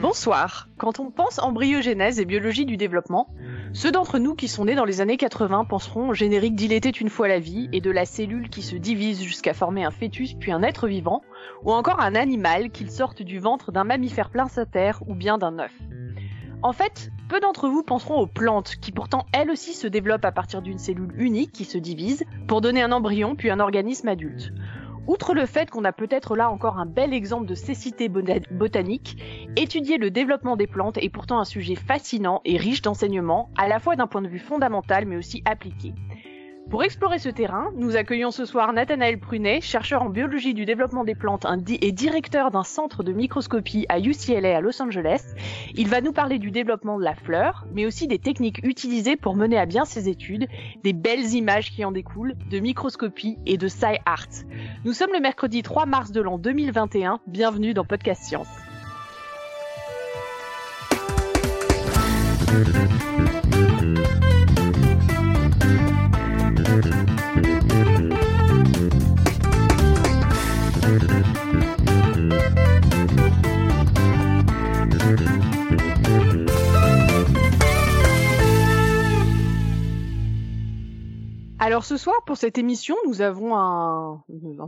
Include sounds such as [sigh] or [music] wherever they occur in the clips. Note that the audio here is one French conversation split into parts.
Bonsoir. Quand on pense embryogénèse et biologie du développement, ceux d'entre nous qui sont nés dans les années 80 penseront au générique d'Il était une fois la vie et de la cellule qui se divise jusqu'à former un fœtus puis un être vivant, ou encore un animal qu'il sorte du ventre d'un mammifère placentaire ou bien d'un œuf. En fait, peu d'entre vous penseront aux plantes, qui pourtant elles aussi se développent à partir d'une cellule unique qui se divise pour donner un embryon puis un organisme adulte. Outre le fait qu'on a peut-être là encore un bel exemple de cécité botanique, étudier le développement des plantes est pourtant un sujet fascinant et riche d'enseignements, à la fois d'un point de vue fondamental mais aussi appliqué. Pour explorer ce terrain, nous accueillons ce soir Nathanaël Prunet, chercheur en biologie du développement des plantes et directeur d'un centre de microscopie à UCLA à Los Angeles. Il va nous parler du développement de la fleur, mais aussi des techniques utilisées pour mener à bien ses études, des belles images qui en découlent, de microscopie et de sci art. Nous sommes le mercredi 3 mars de l'an 2021. Bienvenue dans Podcast Science. Alors ce soir pour cette émission, nous avons un,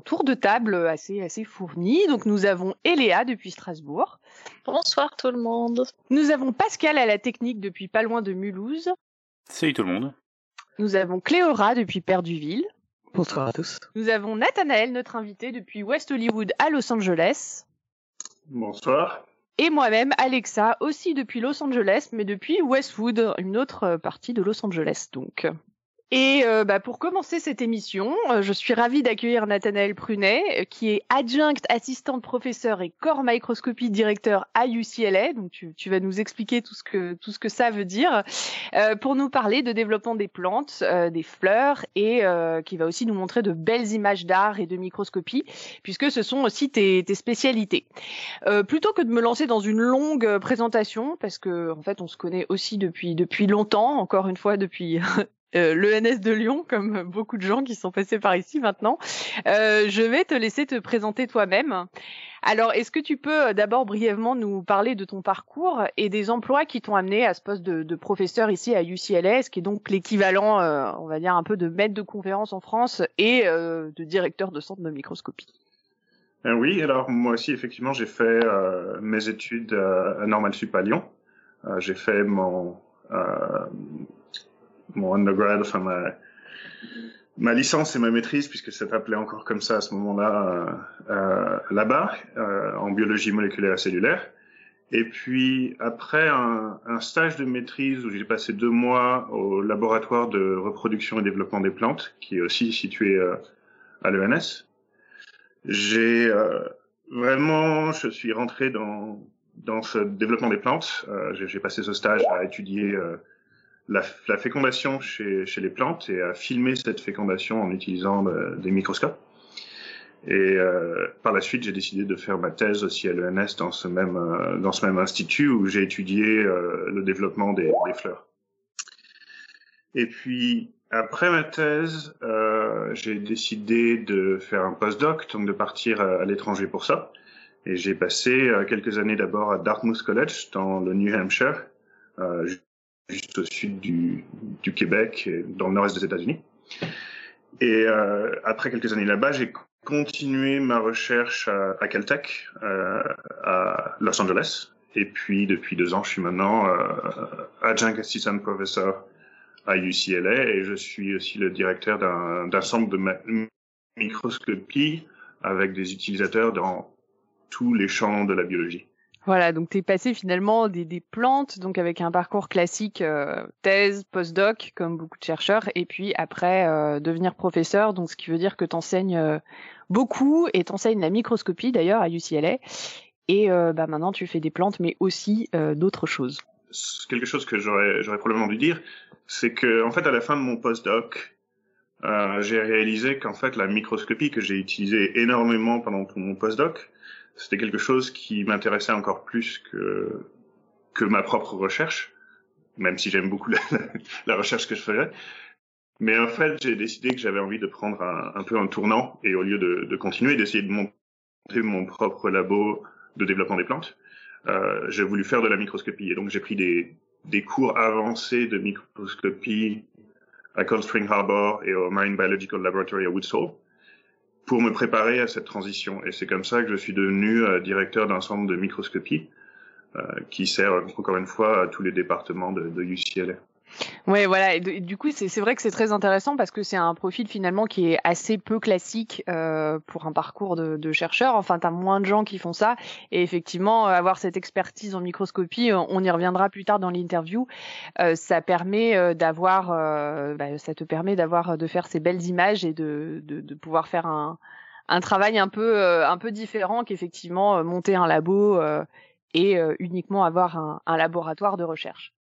tour de table assez assez fourni. Donc nous avons Eléa depuis Strasbourg. Bonsoir tout le monde. Nous avons Pascal à la technique depuis pas loin de Mulhouse. Salut tout le monde. Nous avons Cléora depuis Perduville. Bonsoir à tous. Nous avons Nathanaël, notre invité depuis West Hollywood à Los Angeles. Bonsoir. Et moi-même, Alexa, aussi depuis Los Angeles, mais depuis Westwood, une autre partie de Los Angeles donc. Et euh, bah, pour commencer cette émission, euh, je suis ravie d'accueillir Nathanaël Prunet, euh, qui est adjunct assistante professeur et corps microscopie directeur à UCLA. Donc tu, tu, vas nous expliquer tout ce que tout ce que ça veut dire pour nous parler de développement des plantes, des fleurs et qui va aussi nous montrer de belles images d'art et de microscopie, puisque ce sont aussi tes, tes spécialités. plutôt que de me lancer dans une longue présentation, parce que en fait on se connaît aussi depuis depuis longtemps, encore une fois depuis [laughs] euh, l'ENS de Lyon, comme beaucoup de gens qui sont passés par ici maintenant. Euh, je vais te laisser te présenter toi-même. Alors, est-ce que tu peux euh, d'abord brièvement nous parler de ton parcours et des emplois qui t'ont amené à ce poste de, professeur ici à UCLA, ce qui est donc l'équivalent, on va dire, un peu de maître de conférence en France et de directeur de centre de microscopie? Oui, alors moi aussi, effectivement, j'ai fait mes études à Normal Sup à Lyon. j'ai fait mon mon undergrad, enfin ma, ma licence et ma maîtrise, puisque ça s'appelait encore comme ça à ce moment-là, euh, euh, là-bas, euh, en biologie moléculaire et cellulaire. Et puis après un, un stage de maîtrise où j'ai passé deux mois au laboratoire de reproduction et développement des plantes, qui est aussi situé euh, à l'ENS, j'ai euh, vraiment, je suis rentré dans dans ce développement des plantes. j'ai passé ce stage à étudier la, la fécondation chez, chez, les plantes et à filmer cette fécondation en utilisant euh, des microscopes. Et euh, par la suite, j'ai décidé de faire ma thèse aussi à l'ENS dans ce même euh, dans ce même institut où j'ai étudié euh, le développement des, des, fleurs. Et puis après ma thèse, j'ai décidé de faire un postdoc, donc de partir à, à l'étranger pour ça. Et j'ai passé quelques années d'abord à Dartmouth College dans le New Hampshire, juste au sud du, du Québec, dans le nord-est des États-Unis. Et euh, après quelques années là-bas, j'ai continué ma recherche à, à Caltech, euh, à Los Angeles. Et puis, depuis deux ans, je suis maintenant euh, adjunct assistant professor à UCLA et je suis aussi le directeur d'un centre de microscopie avec des utilisateurs dans tous les champs de la biologie. Voilà, donc tu es passé finalement des, des, plantes, donc avec un parcours classique, euh, thèse, postdoc, comme beaucoup de chercheurs, et puis après euh, devenir professeur, donc ce qui veut dire que tu enseignes euh, beaucoup et tu enseignes la microscopie d'ailleurs à UCLA, et bah, maintenant tu fais des plantes, mais aussi d'autres choses. Quelque chose que j'aurais probablement dû dire, c'est que en fait à la fin de mon postdoc, j'ai réalisé qu'en fait la microscopie que j'ai utilisée énormément pendant tout mon postdoc, c'était quelque chose qui m'intéressait encore plus que que ma propre recherche, même si j'aime beaucoup [laughs] la, recherche que je faisais. Mais en fait, j'ai décidé que j'avais envie de prendre un, un, peu un tournant et au lieu de, de continuer d'essayer de monter mon propre labo de développement des plantes, euh, j'ai voulu faire de la microscopie. Et donc j'ai pris des, des cours avancés de microscopie à Cold Spring Harbor et au Marine Biological Laboratory à Woods Hole pour me préparer à cette transition. Et c'est comme ça que je suis devenu euh, directeur d'un centre de microscopie euh, qui sert encore une fois à tous les départements de, de UCLA. Ouais, voilà. Et, du coup, c'est vrai que c'est très intéressant parce que c'est un profil finalement qui est assez peu classique euh, pour un parcours de, de chercheur. Enfin, t'as moins de gens qui font ça. Et effectivement, avoir cette expertise en microscopie, on y reviendra plus tard dans l'interview. Euh, ça permet euh, d'avoir, euh, bah, ça te permet d'avoir de faire ces belles images et de, de, de pouvoir faire un, un travail un peu euh, un peu différent qu'effectivement monter un labo et uniquement avoir un, un laboratoire de recherche.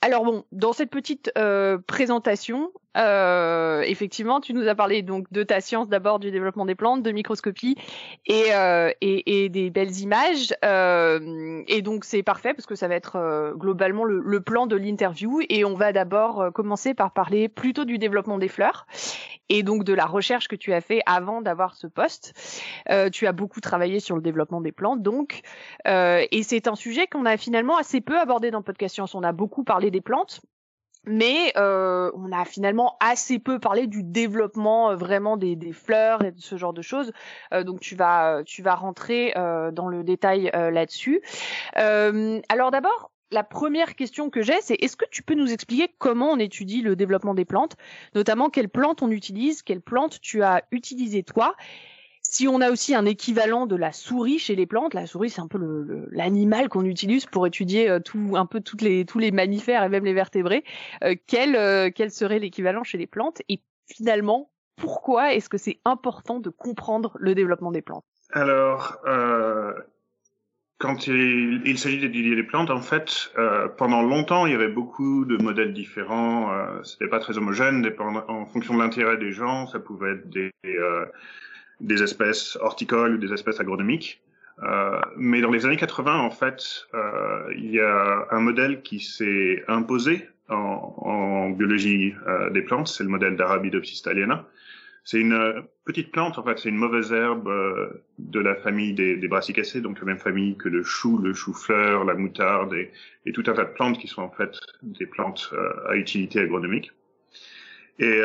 Alors bon, dans cette petite euh, présentation, euh, effectivement, tu nous as parlé donc de ta science d'abord du développement des plantes, de microscopie et, euh, et, et, des belles images. Euh, et donc c'est parfait parce que ça va être euh, globalement le, le, plan de l'interview. Et on va d'abord euh, commencer par parler plutôt du développement des fleurs et donc de la recherche que tu as fait avant d'avoir ce poste. Euh, tu as beaucoup travaillé sur le développement des plantes, donc, et c'est un sujet qu'on a finalement assez peu abordé dans Podcast Science. On a beaucoup parlé des plantes, mais euh, on a finalement assez peu parlé du développement euh, vraiment des, fleurs et de ce genre de choses. Euh, donc tu vas tu vas rentrer dans le détail là-dessus. Alors d'abord. La première question que j'ai, c'est est-ce que tu peux nous expliquer comment on étudie le développement des plantes, notamment quelles plantes on utilise, quelles plantes tu as utilisées toi, si on a aussi un équivalent de la souris chez les plantes, la souris c'est un peu l'animal qu'on utilise pour étudier euh, un peu tous les mammifères et même les vertébrés, euh, quel, euh, quel serait l'équivalent chez les plantes Et finalement, pourquoi est-ce que c'est important de comprendre le développement des plantes? Alors, quand il, s'agit d'étudier les plantes, en fait, pendant longtemps, il y avait beaucoup de modèles différents. Euh, C'était pas très homogène, en fonction de l'intérêt des gens. Ça pouvait être des des espèces horticoles ou des espèces agronomiques. Euh, mais dans les années 80, en fait, euh, il y a un modèle qui s'est imposé en, en biologie euh, des plantes, c'est le modèle d'Arabidopsis thaliana. C'est une euh, petite plante, en fait, c'est une mauvaise herbe euh, de la famille des, des, brassicacées, donc la même famille que le chou, le chou-fleur, la moutarde et, et, tout un tas de plantes qui sont en fait des plantes euh, à utilité agronomique. Et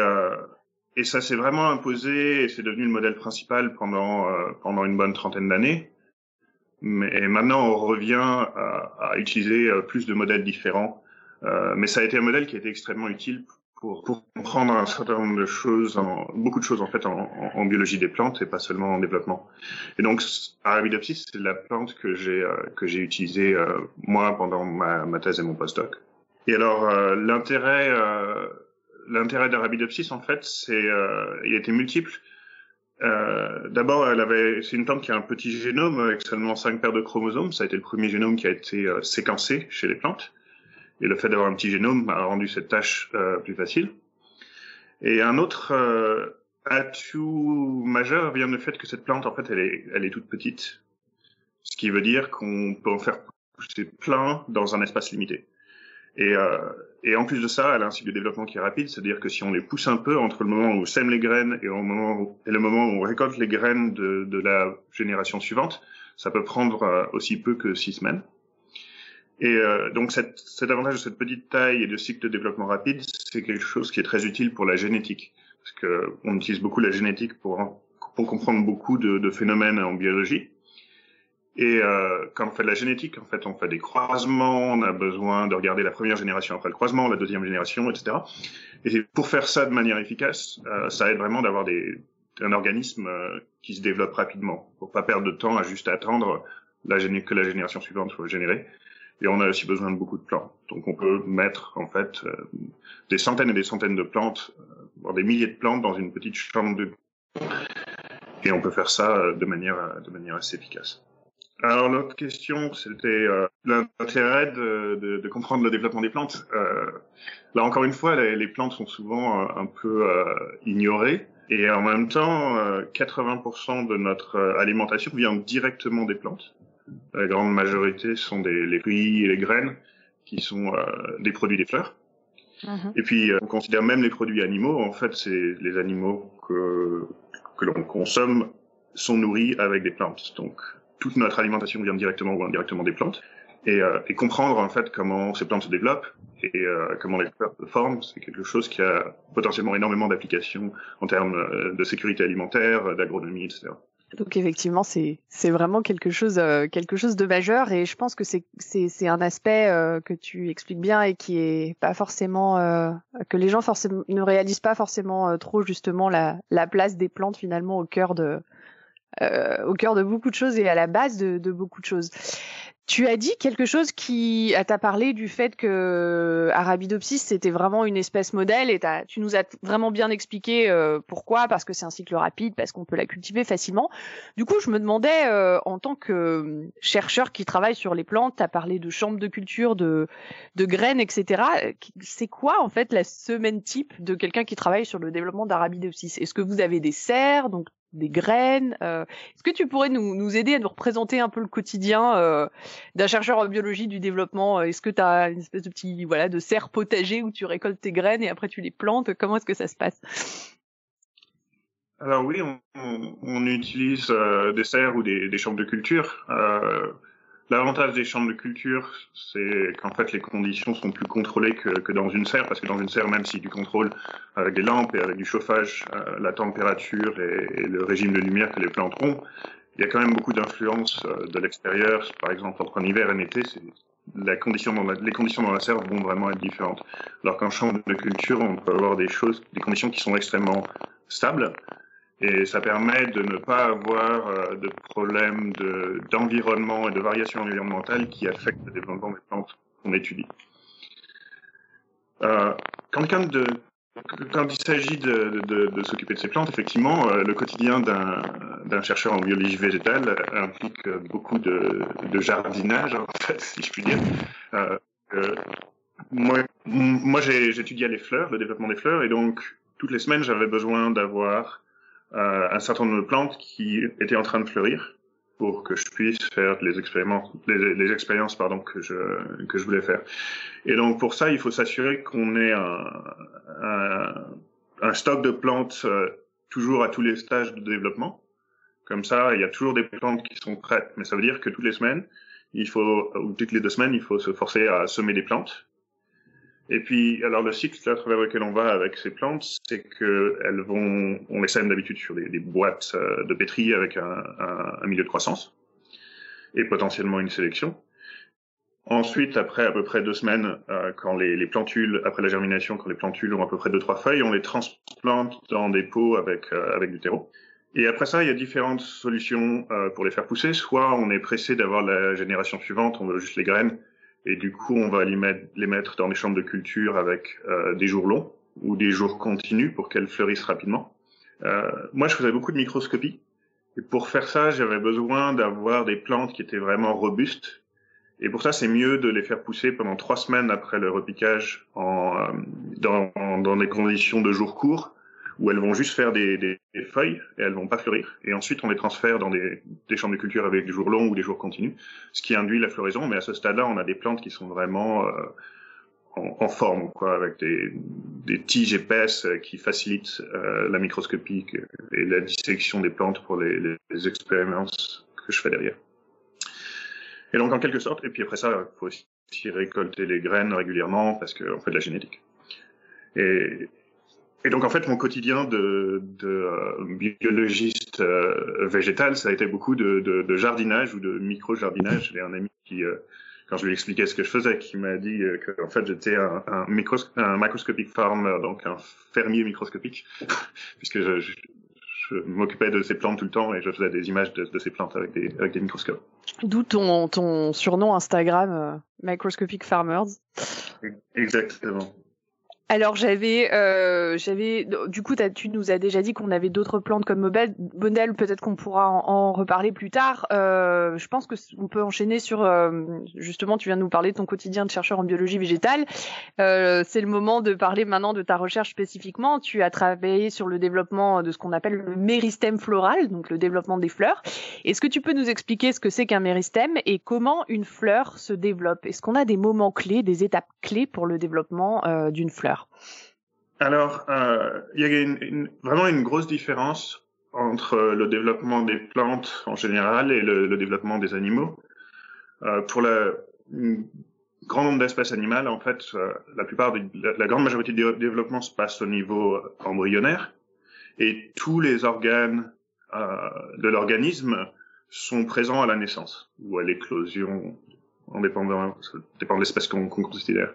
et ça s'est vraiment imposé et c'est devenu le modèle principal pendant, euh, pendant une bonne trentaine d'années. Mais maintenant, on revient à, à, utiliser euh, plus de modèles différents. Euh, mais ça a été un modèle qui a été extrêmement utile pour, pour comprendre un certain nombre de choses, en, beaucoup de choses en fait en, en, biologie des plantes et pas seulement en développement. Et donc, Arabidopsis, c'est la plante que j'ai euh, que j'ai utilisée euh, moi pendant ma, ma, thèse et mon postdoc. Et alors, euh, l'intérêt l'intérêt d'Arabidopsis, en fait, c'est, euh, il était multiple. Euh, D'abord, elle avait, c'est une plante qui a un petit génome avec seulement cinq paires de chromosomes. Ça a été le premier génome qui a été euh, séquencé chez les plantes. Et le fait d'avoir un petit génome a rendu cette tâche euh, plus facile. Et un autre euh, atout majeur vient du fait que cette plante, en fait, elle est, elle est toute petite. Ce qui veut dire qu'on peut en faire pousser plein dans un espace limité. Et, euh, et en plus de ça, elle a un cycle de développement qui est rapide, c'est-à-dire que si on les pousse un peu entre le moment où on sème les graines et, le moment où on récolte les graines de, la génération suivante, ça peut prendre euh, aussi peu que six semaines. Et euh, donc cet avantage de cette petite taille et de cycle de développement rapide, c'est quelque chose qui est très utile pour la génétique, parce que on utilise beaucoup la génétique pour, comprendre beaucoup de phénomènes en biologie. Et euh, quand on fait de la génétique, en fait, on fait des croisements, on a besoin de regarder la première génération après le croisement, la deuxième génération, etc. Et pour faire ça de manière efficace, euh, ça aide vraiment d'avoir un organisme euh, qui se développe rapidement, pour pas perdre de temps à juste attendre la que la génération suivante soit générée. Et on a aussi besoin de beaucoup de plantes. Donc on peut mettre en fait euh, des centaines et des centaines de plantes, euh, voire des milliers de plantes dans une petite chambre de et on peut faire ça de manière de manière assez efficace. Alors l'autre question, c'était euh, l'intérêt de, de, de, comprendre le développement des plantes. Euh, là encore une fois, les, les plantes sont souvent euh, un peu euh, ignorées et en même temps, 80% euh, de notre alimentation vient directement des plantes. La grande majorité sont des les fruits et les graines qui sont des produits des fleurs. Mhm. Et puis, on considère même les produits animaux. En fait, c'est les animaux que, que l'on consomme sont nourris avec des plantes. Donc, toute notre alimentation vient directement ou indirectement des plantes. Et, euh, et comprendre en fait comment ces plantes se développent et euh, comment les fleurs se forment, c'est quelque chose qui a potentiellement énormément d'applications en termes euh, de sécurité alimentaire, d'agronomie, etc. Donc effectivement, c'est c'est vraiment quelque chose euh, quelque chose de majeur et je pense que c'est c'est c'est un aspect euh, que tu expliques bien et qui est pas forcément euh, que les gens forcément ne réalisent pas forcément trop justement la la place des plantes finalement au cœur de au cœur de beaucoup de choses et à la base de, de beaucoup de choses. Tu as dit quelque chose qui t'a parlé du fait que Arabidopsis c'était vraiment une espèce modèle et tu nous as vraiment bien expliqué euh, pourquoi parce que c'est un cycle rapide parce qu'on peut la cultiver facilement. Du coup, je me demandais euh, en tant que euh, chercheur qui travaille sur les plantes, tu as parlé de chambres de culture, de de graines, etc. C'est quoi en fait la semaine type de quelqu'un qui travaille sur le développement d'Arabidopsis? Est-ce que vous avez des serres? Donc des graines. Euh, est-ce que tu pourrais nous, aider à nous représenter un peu le quotidien euh, d'un chercheur en biologie du développement Est-ce que tu as une espèce de petit voilà de serre potager où tu récoltes tes graines et après tu les plantes Comment est-ce que ça se passe? Alors oui, on, utilise euh, des serres ou des, chambres de culture. L'avantage des chambres de culture, c'est qu'en fait les conditions sont plus contrôlées que, que, dans une serre, parce que dans une serre, même si tu contrôles avec des lampes et avec du chauffage euh, la température et, et, le régime de lumière que les plantes ont, il y a quand même beaucoup d'influence euh, de l'extérieur. Par exemple, entre un hiver et un été, la condition dans la, les conditions dans la serre vont vraiment être différentes. Alors qu'en chambre de culture, on peut avoir des choses, des conditions qui sont extrêmement stables, et ça permet de ne pas avoir euh, de problèmes d'environnement et de variations environnementales qui affectent le développement des plantes qu'on étudie. Euh, quand, de, quand il s'agit de, de, de s'occuper de ces plantes, effectivement, euh, le quotidien d'un chercheur en biologie végétale implique beaucoup de, de, jardinage, en fait, si je puis dire. Euh, euh moi, moi j'étudiais les fleurs, le développement des fleurs, et donc toutes les semaines, j'avais besoin d'avoir euh, un certain nombre de plantes qui étaient en train de fleurir pour que je puisse faire les les, les, expériences pardon que je que je voulais faire. Et donc pour ça, il faut s'assurer qu'on ait un, un, un, stock de plantes euh, toujours à tous les stages de développement. Comme ça, il y a toujours des plantes qui sont prêtes, mais ça veut dire que toutes les semaines, il faut ou toutes les deux semaines, il faut se forcer à semer des plantes et puis, alors le cycle à travers lequel on va avec ces plantes, c'est que elles vont, on les sème d'habitude sur des, boîtes euh, de pétri avec un, milieu de croissance et potentiellement une sélection. Ensuite, après à peu près deux semaines, euh, quand les, les, plantules, après la germination, quand les plantules ont à peu près deux trois feuilles, on les transplante dans des pots avec euh, avec du terreau. Et après ça, il y a différentes solutions pour les faire pousser. Soit on est pressé d'avoir la génération suivante, on veut juste les graines et du coup, on va les mettre, dans les chambres de culture avec euh, des jours longs ou des jours continus pour qu'elles fleurissent rapidement. Euh, moi, je faisais beaucoup de microscopie. Et pour faire ça, j'avais besoin d'avoir des plantes qui étaient vraiment robustes. Et pour ça, c'est mieux de les faire pousser pendant trois semaines après le repiquage en, euh, dans, dans des conditions de jours courts où elles vont juste faire des, des, feuilles et elles vont pas fleurir. Et ensuite, on les transfère dans des, des, chambres de culture avec des jours longs ou des jours continus, ce qui induit la floraison. Mais à ce stade-là, on a des plantes qui sont vraiment euh, en, en, forme, quoi, avec des, des tiges épaisses qui facilitent euh, la microscopie et la dissection des plantes pour les, les, expériences que je fais derrière. Et donc, en quelque sorte, et puis après ça, il faut aussi récolter les graines régulièrement parce qu'on fait de la génétique. Et, et donc en fait, mon quotidien de, de euh, biologiste euh, végétal, ça a été beaucoup de, de, de jardinage ou de micro-jardinage. J'ai un ami qui, euh, quand je lui expliquais ce que je faisais, qui m'a dit que en fait j'étais un, un, micros un microscopic farmer, donc un fermier microscopique, [laughs] puisque je, je, je m'occupais de ces plantes tout le temps et je faisais des images de, de ces plantes avec des, avec des microscopes. D'où ton, ton surnom Instagram, Microscopic Farmers. Exactement. Alors j'avais, euh, j'avais, du coup tu nous as déjà dit qu'on avait d'autres plantes comme modèle, peut-être qu'on pourra en, reparler plus tard. Euh, je pense que on peut enchaîner sur, euh, justement, tu viens de nous parler de ton quotidien de chercheur en biologie végétale. C'est le moment de parler maintenant de ta recherche spécifiquement. Tu as travaillé sur le développement de ce qu'on appelle le méristème floral, donc le développement des fleurs. Est-ce que tu peux nous expliquer ce que c'est qu'un méristème et comment une fleur se développe? Est-ce qu'on a des moments clés, des étapes clés pour le développement d'une fleur? Alors, euh, il y a vraiment une grosse différence entre le développement des plantes en général et le, développement des animaux. Euh, pour la grand nombre d'espèces animales, en fait, euh, la grande majorité du développement se passe au niveau embryonnaire, et tous les organes de l'organisme sont présents à la naissance ou à l'éclosion, en dépendant, dépend de l'espèce qu'on considère.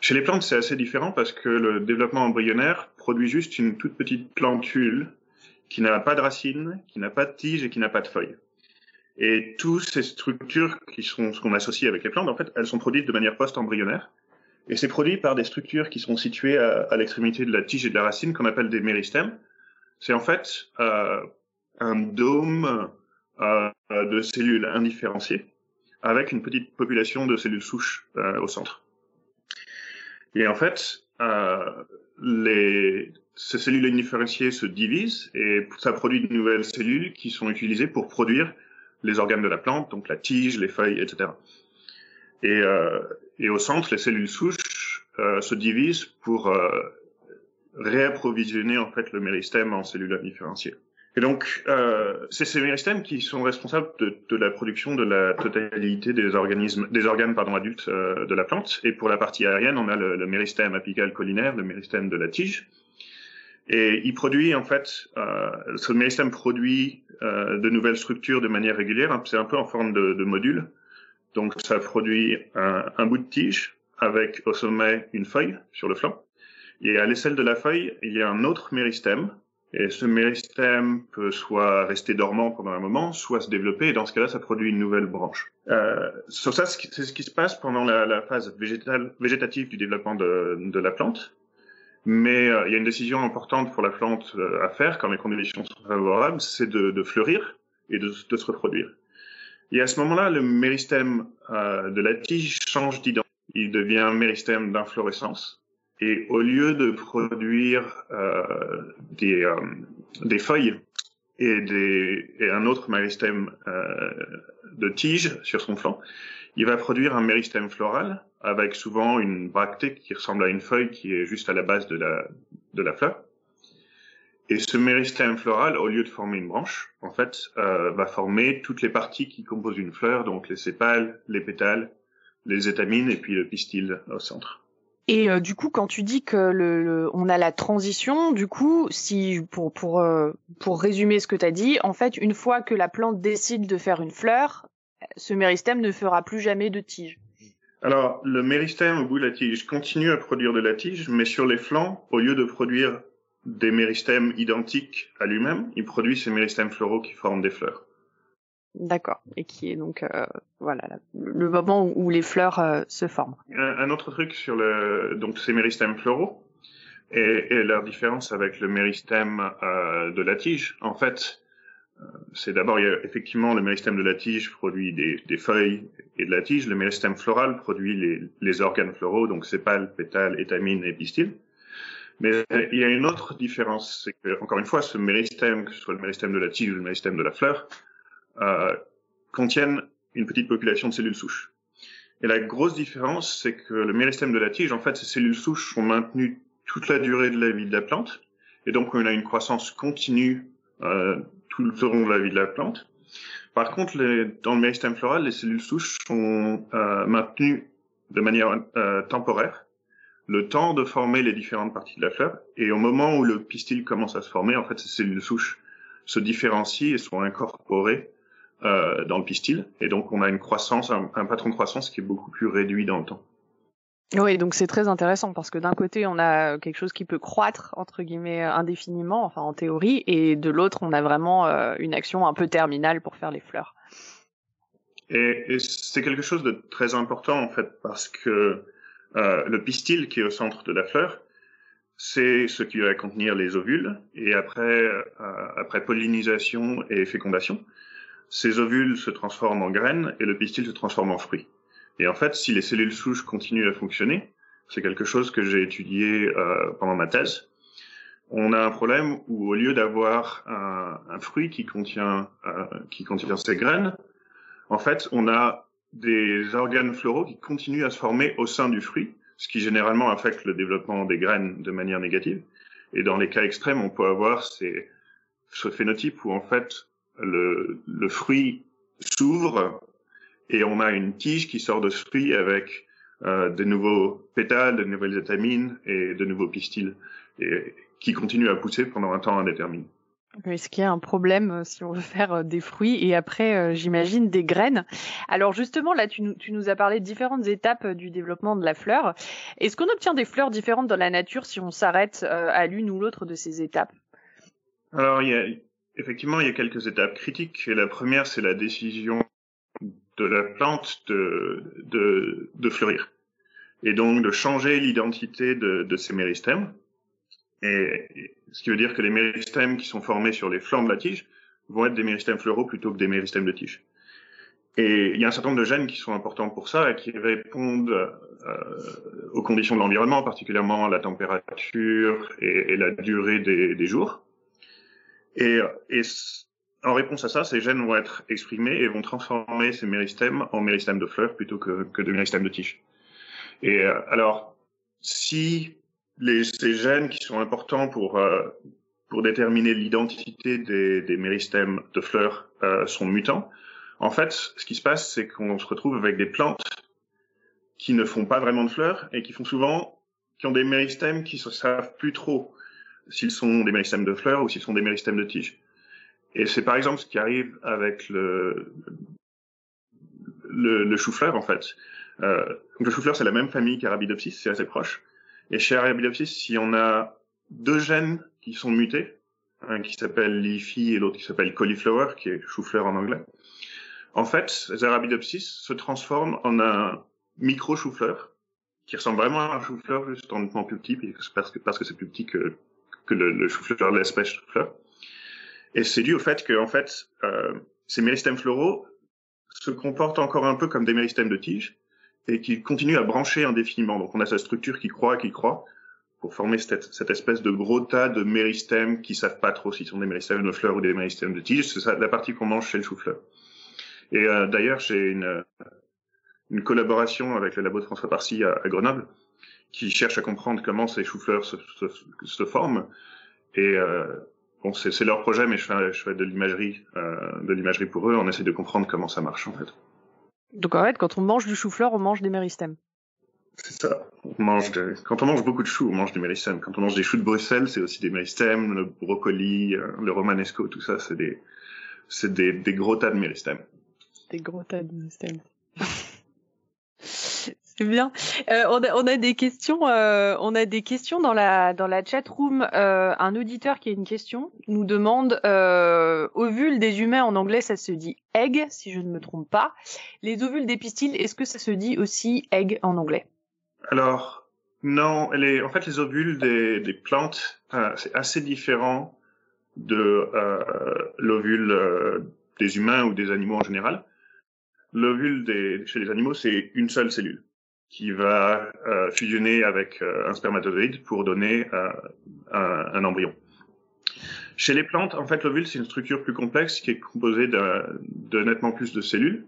Chez les plantes, c'est assez différent parce que le développement embryonnaire produit juste une toute petite plantule qui n'a pas de racines, qui n'a pas de tiges et qui n'a pas de feuilles. Et toutes ces structures qui sont ce qu'on associe avec les plantes, en fait, elles sont produites de manière post-embryonnaire. Et c'est produit par des structures qui sont situées à, l'extrémité de la tige et de la racine qu'on appelle des méristèmes. C'est en fait euh, un dôme euh, de cellules indifférenciées avec une petite population de cellules souches euh, au centre. Et en fait, euh, les, ces cellules indifférenciées se divisent et ça produit de nouvelles cellules qui sont utilisées pour produire les organes de la plante, donc la tige, les feuilles, etc. Et, euh, et au centre, les cellules souches euh, se divisent pour euh, réapprovisionner en fait le méristème en cellules indifférenciées. Et donc, euh, c'est ces méristèmes qui sont responsables de, de, la production de la totalité des organismes, des organes pardon adultes euh, de la plante. Et pour la partie aérienne, on a le, le méristème apical collinaire, le méristème de la tige. Et il produit en fait, euh, ce méristème produit euh, de nouvelles structures de manière régulière. C'est un peu en forme de, de module. Donc, ça produit un, un bout de tige avec au sommet une feuille sur le flanc. Et à l'aisselle de la feuille, il y a un autre méristème et ce méristème peut soit rester dormant pendant un moment, soit se développer, et dans ce cas-là, ça produit une nouvelle branche. Euh, sur ça, c'est ce qui se passe pendant la, phase végétale, végétative du développement de, de la plante. Mais euh, il y a une décision importante pour la plante euh, à faire quand les conditions sont favorables, c'est de, de, fleurir et de, de, se reproduire. Et à ce moment-là, le méristème euh, de la tige change d'identité. Il devient un méristème d'inflorescence et au lieu de produire euh, des, euh, des feuilles et, des, et un autre méristème euh, de tige sur son flanc, il va produire un méristème floral avec souvent une bractée qui ressemble à une feuille qui est juste à la base de la, de la fleur. Et ce méristème floral, au lieu de former une branche, en fait, euh, va former toutes les parties qui composent une fleur, donc les sépales, les pétales, les étamines et puis le pistil au centre. Et euh, du coup, quand tu dis que le, on a la transition, du coup, si pour pour euh, pour résumer ce que tu as dit, en fait, une fois que la plante décide de faire une fleur, ce méristème ne fera plus jamais de tige. Alors, le méristème au bout de la tige continue à produire de la tige, mais sur les flancs, au lieu de produire des méristèmes identiques à lui-même, il produit ces méristèmes floraux qui forment des fleurs. D'accord. Et qui est donc euh, voilà le moment où les fleurs euh, se forment. Un, autre truc sur le donc ces méristèmes floraux et, leur différence avec le méristème euh, de la tige. En fait, euh, c'est d'abord effectivement le méristème de la tige produit des, feuilles et de la tige. Le méristème floral produit les, les organes floraux, donc sépales, pétales, étamines et pistils. Mais il y a une autre différence, c'est que encore une fois, ce méristème, que ce soit le méristème de la tige ou le méristème de la fleur, euh, contiennent une petite population de cellules souches. Et la grosse différence, c'est que le méristème de la tige, en fait, ces cellules souches sont maintenues toute la durée de la vie de la plante, et donc on a une croissance continue euh, tout le long de la vie de la plante. Par contre, les, dans le méristème floral, les cellules souches sont euh, maintenues de manière euh, temporaire, le temps de former les différentes parties de la fleur, et au moment où le pistil commence à se former, en fait, ces cellules souches se différencient et sont incorporées euh, dans le pistil. Et donc, on a une croissance, un, patron de croissance qui est beaucoup plus réduit dans le temps. Oui, donc c'est très intéressant parce que d'un côté, on a quelque chose qui peut croître, entre guillemets, indéfiniment, enfin en théorie, et de l'autre, on a vraiment euh, une action un peu terminale pour faire les fleurs. Et, et c'est quelque chose de très important, en fait, parce que euh, le pistil qui est au centre de la fleur, c'est ce qui va contenir les ovules. Et après, euh, après pollinisation et fécondation, ces ovules se transforment en graines et le pistil se transforme en fruit. Et en fait, si les cellules souches continuent à fonctionner, c'est quelque chose que j'ai étudié euh, pendant ma thèse. On a un problème où au lieu d'avoir un, un, fruit qui contient euh, qui contient ces graines, en fait, on a des organes floraux qui continuent à se former au sein du fruit, ce qui généralement affecte le développement des graines de manière négative. Et dans les cas extrêmes, on peut avoir ces, ce phénotype où en fait le, le fruit s'ouvre et on a une tige qui sort de ce fruit avec euh, de nouveaux pétales, de nouvelles étamines et de nouveaux pistils, et qui continuent à pousser pendant un temps indéterminé. Est-ce qu'il y a un problème euh, si on veut faire euh, des fruits et après, euh, j'imagine, des graines? Alors justement, là, tu nous, tu nous, as parlé de différentes étapes du développement de la fleur. Est-ce qu'on obtient des fleurs différentes dans la nature si on s'arrête à l'une ou l'autre de ces étapes? Alors, il y a, effectivement, il y a quelques étapes critiques. Et la première, c'est la décision de la plante de, de, de fleurir. Et donc de changer l'identité de, de ses méristèmes. Et, ce qui veut dire que les méristèmes qui sont formés sur les flancs de la tige vont être des méristèmes fleuraux plutôt que des méristèmes de tige. Et il y a un certain nombre de gènes qui sont importants pour ça et qui répondent euh, aux conditions de l'environnement, particulièrement la température et, et la durée des jours. Et, et, en réponse à ça, ces gènes vont être exprimés et vont transformer ces méristèmes en méristèmes de fleurs plutôt que, que de méristèmes de tige. Et euh, alors, si les, ces gènes qui sont importants pour, euh, pour déterminer l'identité des, des, méristèmes de fleurs euh, sont mutants. En fait, ce qui se passe, c'est qu'on se retrouve avec des plantes qui ne font pas vraiment de fleurs et qui font souvent, qui ont des méristèmes qui ne savent plus trop s'ils sont des méristèmes de fleurs ou s'ils sont des méristèmes de tiges. Et c'est par exemple ce qui arrive avec le, le, le chou-fleur, en fait. Euh, le chou-fleur, c'est la même famille qu'Arabidopsis, c'est assez proche. Et chez Arabidopsis, si on a deux gènes qui sont mutés, un qui s'appelle leafy et l'autre qui s'appelle cauliflower, qui est chou-fleur en anglais, en fait, les Arabidopsis se transforment en un micro chou-fleur qui ressemble vraiment à un chou-fleur juste en nettement plus petit parce que parce que c'est plus petit que que le, le chou-fleur l'espèce chou-fleur. Et c'est dû au fait que en fait euh, ces méristèmes floraux se comportent encore un peu comme des méristèmes de tige et qui continue à brancher indéfiniment. Donc on a sa structure qui croît, qui croît, pour former cette, cette, espèce de gros tas de méristèmes qui savent pas trop s'ils sont des méristèmes de fleurs ou des méristèmes de tiges. C'est la partie qu'on mange chez le chou-fleur. Et euh, d'ailleurs, j'ai une, une collaboration avec le labo de François Parcy à, à Grenoble, qui cherche à comprendre comment ces choux-fleurs se, se, se, forment. Et euh, bon, c'est leur projet, mais je fais, je fais de l'imagerie, euh, de l'imagerie pour eux. On essaie de comprendre comment ça marche en fait. Donc en fait, quand on mange du chou-fleur, on mange des méristèmes. C'est ça. On mange de... Quand on mange beaucoup de choux, on mange des méristèmes. Quand on mange des choux de Bruxelles, c'est aussi des méristèmes. Le brocoli, euh, le romanesco, tout ça, c'est des, c'est des, des gros tas de méristèmes. Des gros tas de méristèmes. [laughs] Bien. Euh, on, a, on, a, des questions. Euh, on a des questions dans la dans la chat room. Euh, un auditeur qui a une question nous demande euh, ovules des humains en anglais, ça se dit egg si je ne me trompe pas. Les ovules des pistils, est-ce que ça se dit aussi egg en anglais? Alors non. Les, en fait, les ovules des, des plantes, euh, c'est assez différent de euh, l'ovule des humains ou des animaux en général. L'ovule chez les animaux, c'est une seule cellule qui va euh, fusionner avec euh, un spermatozoïde pour donner euh, un, un, embryon. Chez les plantes, en fait, l'ovule, c'est une structure plus complexe qui est composée de, de nettement plus de cellules.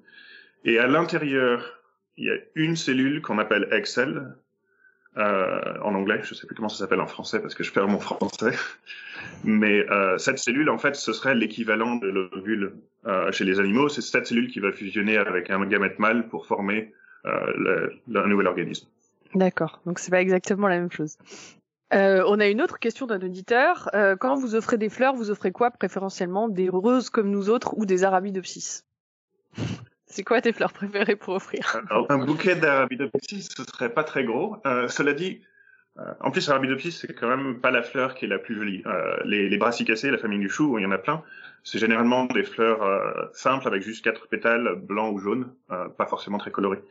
Et à l'intérieur, il y a une cellule qu'on appelle egg cell, euh, en anglais, je sais plus comment ça s'appelle en français parce que je perds mon français. Mais euh, cette cellule, en fait, ce serait l'équivalent de l'ovule euh, chez les animaux. C'est cette cellule qui va fusionner avec un gamète mâle pour former le, le, nouvel organisme. D'accord, donc c'est pas exactement la même chose. Euh, on a une autre question d'un auditeur. Euh, quand vous offrez des fleurs, vous offrez quoi préférentiellement? Des roses comme nous autres ou des arabidopsis [laughs] C'est quoi tes fleurs préférées pour offrir? Alors, Un bouquet d'arabidopsis, ce serait pas très gros. Euh, cela dit, euh, en plus, arabidopsis, c'est quand même pas la fleur qui est la plus jolie. Euh, les, les brassicacées, la famille du chou, il y en a plein. C'est généralement des fleurs euh, simples avec juste quatre pétales, blancs ou jaunes, euh, pas forcément très colorés.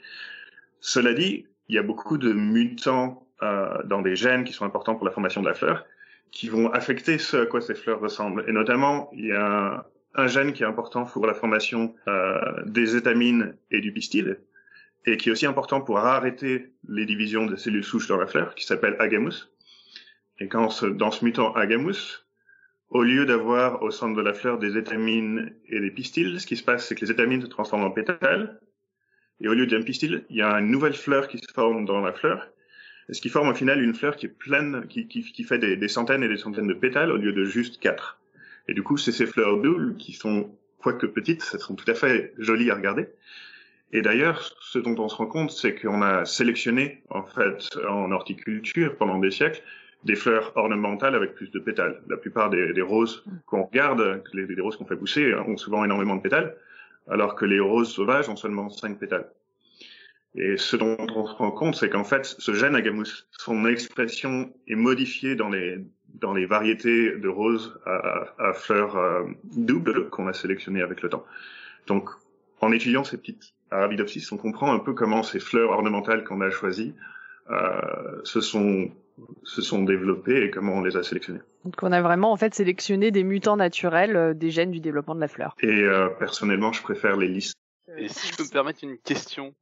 Cela dit, il y a beaucoup de mutants euh, dans des gènes qui sont importants pour la formation de la fleur, qui vont affecter ce à quoi ces fleurs ressemblent. Et notamment, il y a un, gène qui est important pour la formation des étamines et du pistil, et qui est aussi important pour arrêter les divisions de cellules souches dans la fleur, qui s'appelle agamus. Et quand ce, dans ce mutant agamus, au lieu d'avoir au centre de la fleur des étamines et des pistils, ce qui se passe, c'est que les étamines se transforment en pétales, et au lieu d'un pistil, il y a une nouvelle fleur qui se forme dans la fleur, ce qui forme au final une fleur qui est pleine, qui, fait des, des, centaines et des centaines de pétales au lieu de juste quatre. Et du coup, c'est ces fleurs doubles qui sont, quoique petites, elles sont tout à fait jolies à regarder. Et d'ailleurs, ce dont on se rend compte, c'est qu'on a sélectionné, en fait, en horticulture pendant des siècles, des fleurs ornementales avec plus de pétales. La plupart des, des roses qu'on regarde, les, les roses qu'on fait pousser, ont souvent énormément de pétales, alors que les roses sauvages ont seulement cinq pétales. Et ce dont on se rend compte, c'est qu'en fait, ce gène agamus, son expression est modifiée dans les dans les variétés de roses à, à fleurs euh, doubles qu'on a sélectionnées avec le temps. Donc, en étudiant ces petites Arabidopsis, on comprend un peu comment ces fleurs ornementales qu'on a choisies euh, se sont se sont développées et comment on les a sélectionnées. Donc on a vraiment en fait sélectionné des mutants naturels euh, des gènes du développement de la fleur. Et euh, personnellement, je préfère les listes. Et si je peux me permettre une question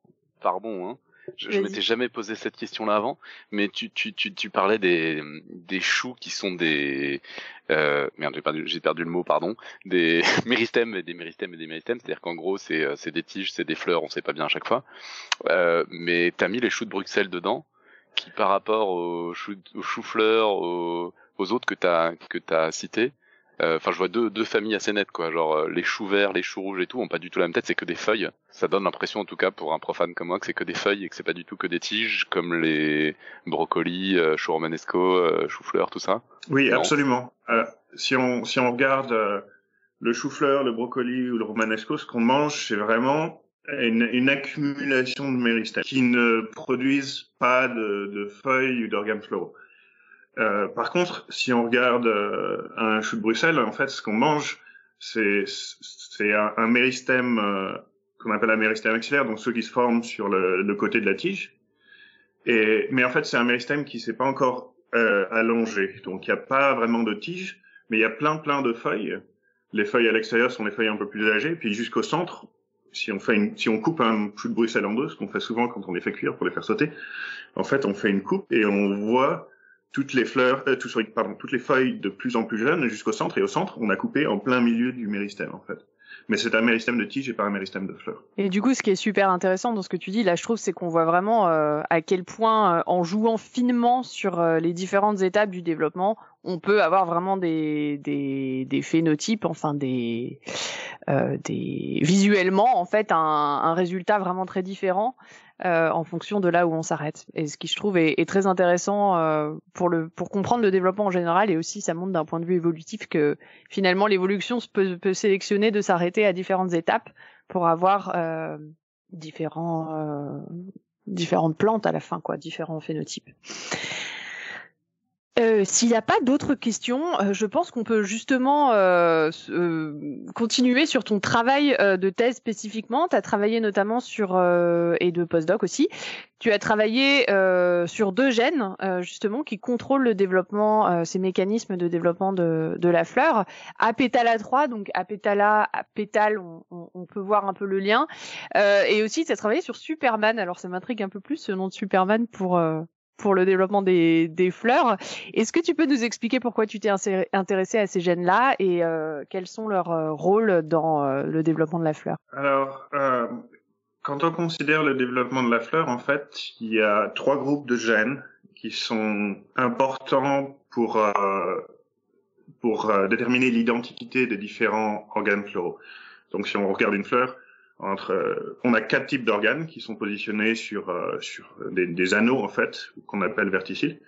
pardon, hein. je, je m'étais jamais posé cette question-là avant, mais tu, tu, tu, tu parlais des, des choux qui sont des euh, merde j'ai perdu j'ai perdu le mot pardon des [laughs] méristèmes et des méristèmes et des méristèmes, c'est-à-dire qu'en gros c'est euh, c'est des tiges, c'est des fleurs, on sait pas bien à chaque fois, euh, mais t'as mis les choux de Bruxelles dedans, qui par rapport aux choux aux choux-fleurs, aux, aux autres que t'as que t'as cités, euh, enfin, je vois deux, deux familles assez nettes, quoi. Genre euh, les choux verts, les choux rouges et tout, ont pas du tout la même tête. C'est que des feuilles. Ça donne l'impression, en tout cas, pour un profane comme moi, que c'est que des feuilles et que c'est pas du tout que des tiges, comme les brocolis, euh, choux romanesco, euh, choux-fleurs, tout ça. Oui, non. absolument. Euh, si on si on regarde euh, le chou-fleur, le brocoli ou le romanesco, ce qu'on mange, c'est vraiment une, une, accumulation de méristèmes qui ne produisent pas de, de feuilles ou d'organes floraux. Euh, par contre, si on regarde euh, un chou de Bruxelles, en fait, ce qu'on mange, c'est un, un, méristème euh, qu'on appelle un méristème axillaire, donc ceux qui se forment sur le, le côté de la tige. Et mais en fait, c'est un méristème qui s'est pas encore euh, allongé, donc il n'y a pas vraiment de tige, mais il y a plein plein de feuilles. Les feuilles à l'extérieur sont les feuilles un peu plus âgées, puis jusqu'au centre, si on fait une, si on coupe un chou de Bruxelles en deux, ce qu'on fait souvent quand on les fait cuire pour les faire sauter, en fait, on fait une coupe et on voit toutes les fleurs, euh, tout, pardon, toutes les feuilles de plus en plus jeunes jusqu'au centre. Et au centre, on a coupé en plein milieu du méristème, en fait. Mais c'est un méristème de tige et pas un méristème de fleurs. Et du coup, ce qui est super intéressant dans ce que tu dis, là, je trouve, c'est qu'on voit vraiment euh, à quel point, euh, en jouant finement sur euh, les différentes étapes du développement, on peut avoir vraiment des, phénotypes, enfin des, des visuellement, en fait, un résultat vraiment très différent euh, en fonction de là où on s'arrête. Et ce qui je trouve est, est très intéressant euh, pour le pour comprendre le développement en général et aussi ça montre d'un point de vue évolutif que finalement l'évolution peut, peut sélectionner de s'arrêter à différentes étapes pour avoir euh, différents euh, différentes plantes à la fin quoi, différents phénotypes. Euh, S'il n'y a pas d'autres questions, euh, je pense qu'on peut justement euh, continuer sur ton travail de thèse spécifiquement. Tu as travaillé notamment sur, et de postdoc aussi, tu as travaillé sur deux gènes justement qui contrôlent le développement, ces mécanismes de développement de, la fleur. Apétala 3, donc apétala, pétale, on, on, on, peut voir un peu le lien. et aussi, tu as travaillé sur Superman. Alors ça m'intrigue un peu plus ce nom de Superman pour pour le développement des, fleurs. Est-ce que tu peux nous expliquer pourquoi tu t'es intéressé à ces gènes-là et euh, quels sont leurs euh, rôles dans euh, le développement de la fleur? Alors, quand on considère le développement de la fleur, en fait, il y a trois groupes de gènes qui sont importants pour déterminer l'identité des différents organes floraux. Donc, si on regarde une fleur, entre, euh, on a quatre types d'organes qui sont positionnés sur euh, sur des, des, anneaux en fait qu'on appelle verticiles.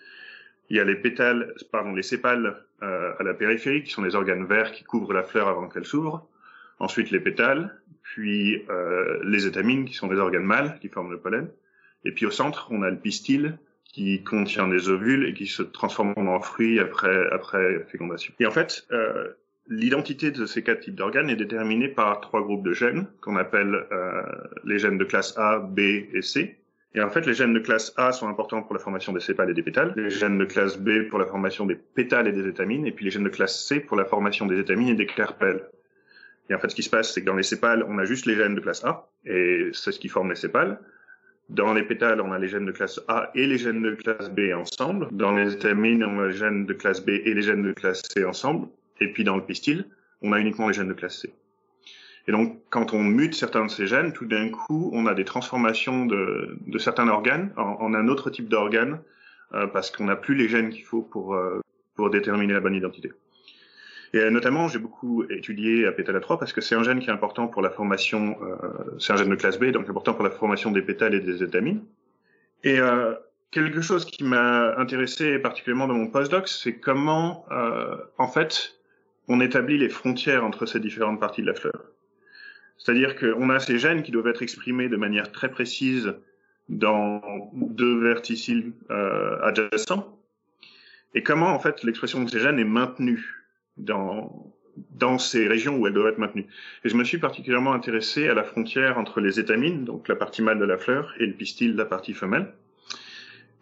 Il y a les pétales, pardon, les sépales euh, à la périphérie qui sont les organes verts qui couvrent la fleur avant qu'elle s'ouvre. Ensuite les pétales, puis les étamines qui sont les organes mâles qui forment le pollen. Et puis au centre, on a le pistil qui contient des ovules et qui se transforme en fruits après après fécondation. Et en fait, euh, L'identité de ces quatre types d'organes est déterminée par trois groupes de gènes qu'on appelle euh, les gènes de classe A, B et C, Et en fait, les gènes de classe A sont importants pour la formation des sépales et des pétales, les gènes de classe B pour la formation des pétales et des étamines, et puis les gènes de classe C pour la formation des étamines et des carpelles. Et en fait, ce qui se passe, c'est que dans les sépales, on a juste les gènes de classe A, et c'est ce qui forme les sépales. Dans les pétales, on a les gènes de classe A et les gènes de classe B ensemble. Dans les étamines, on a les gènes de classe B et les gènes de classe C ensemble. Et puis dans le pistil, on a uniquement les gènes de classe C. Et donc, quand on mute certains de ces gènes, tout d'un coup, on a des transformations de, de certains organes en, un autre type d'organe, euh, parce qu'on n'a plus les gènes qu'il faut pour, euh, pour déterminer la bonne identité. Et euh, notamment, j'ai beaucoup étudié APTALA3 parce que c'est un gène qui est important pour la formation, euh, c'est un gène de classe B, donc important pour la formation des pétales et des étamines. Et euh, quelque chose qui m'a intéressé particulièrement dans mon postdoc, c'est comment, en fait, on établit les frontières entre ces différentes parties de la fleur. C'est-à-dire qu'on a ces gènes qui doivent être exprimés de manière très précise dans deux verticiles euh, adjacents. Et comment, en fait, l'expression de ces gènes est maintenue dans, ces régions où elle doit être maintenue. Et je me suis particulièrement intéressé à la frontière entre les étamines, donc la partie mâle de la fleur, et le pistil, la partie femelle.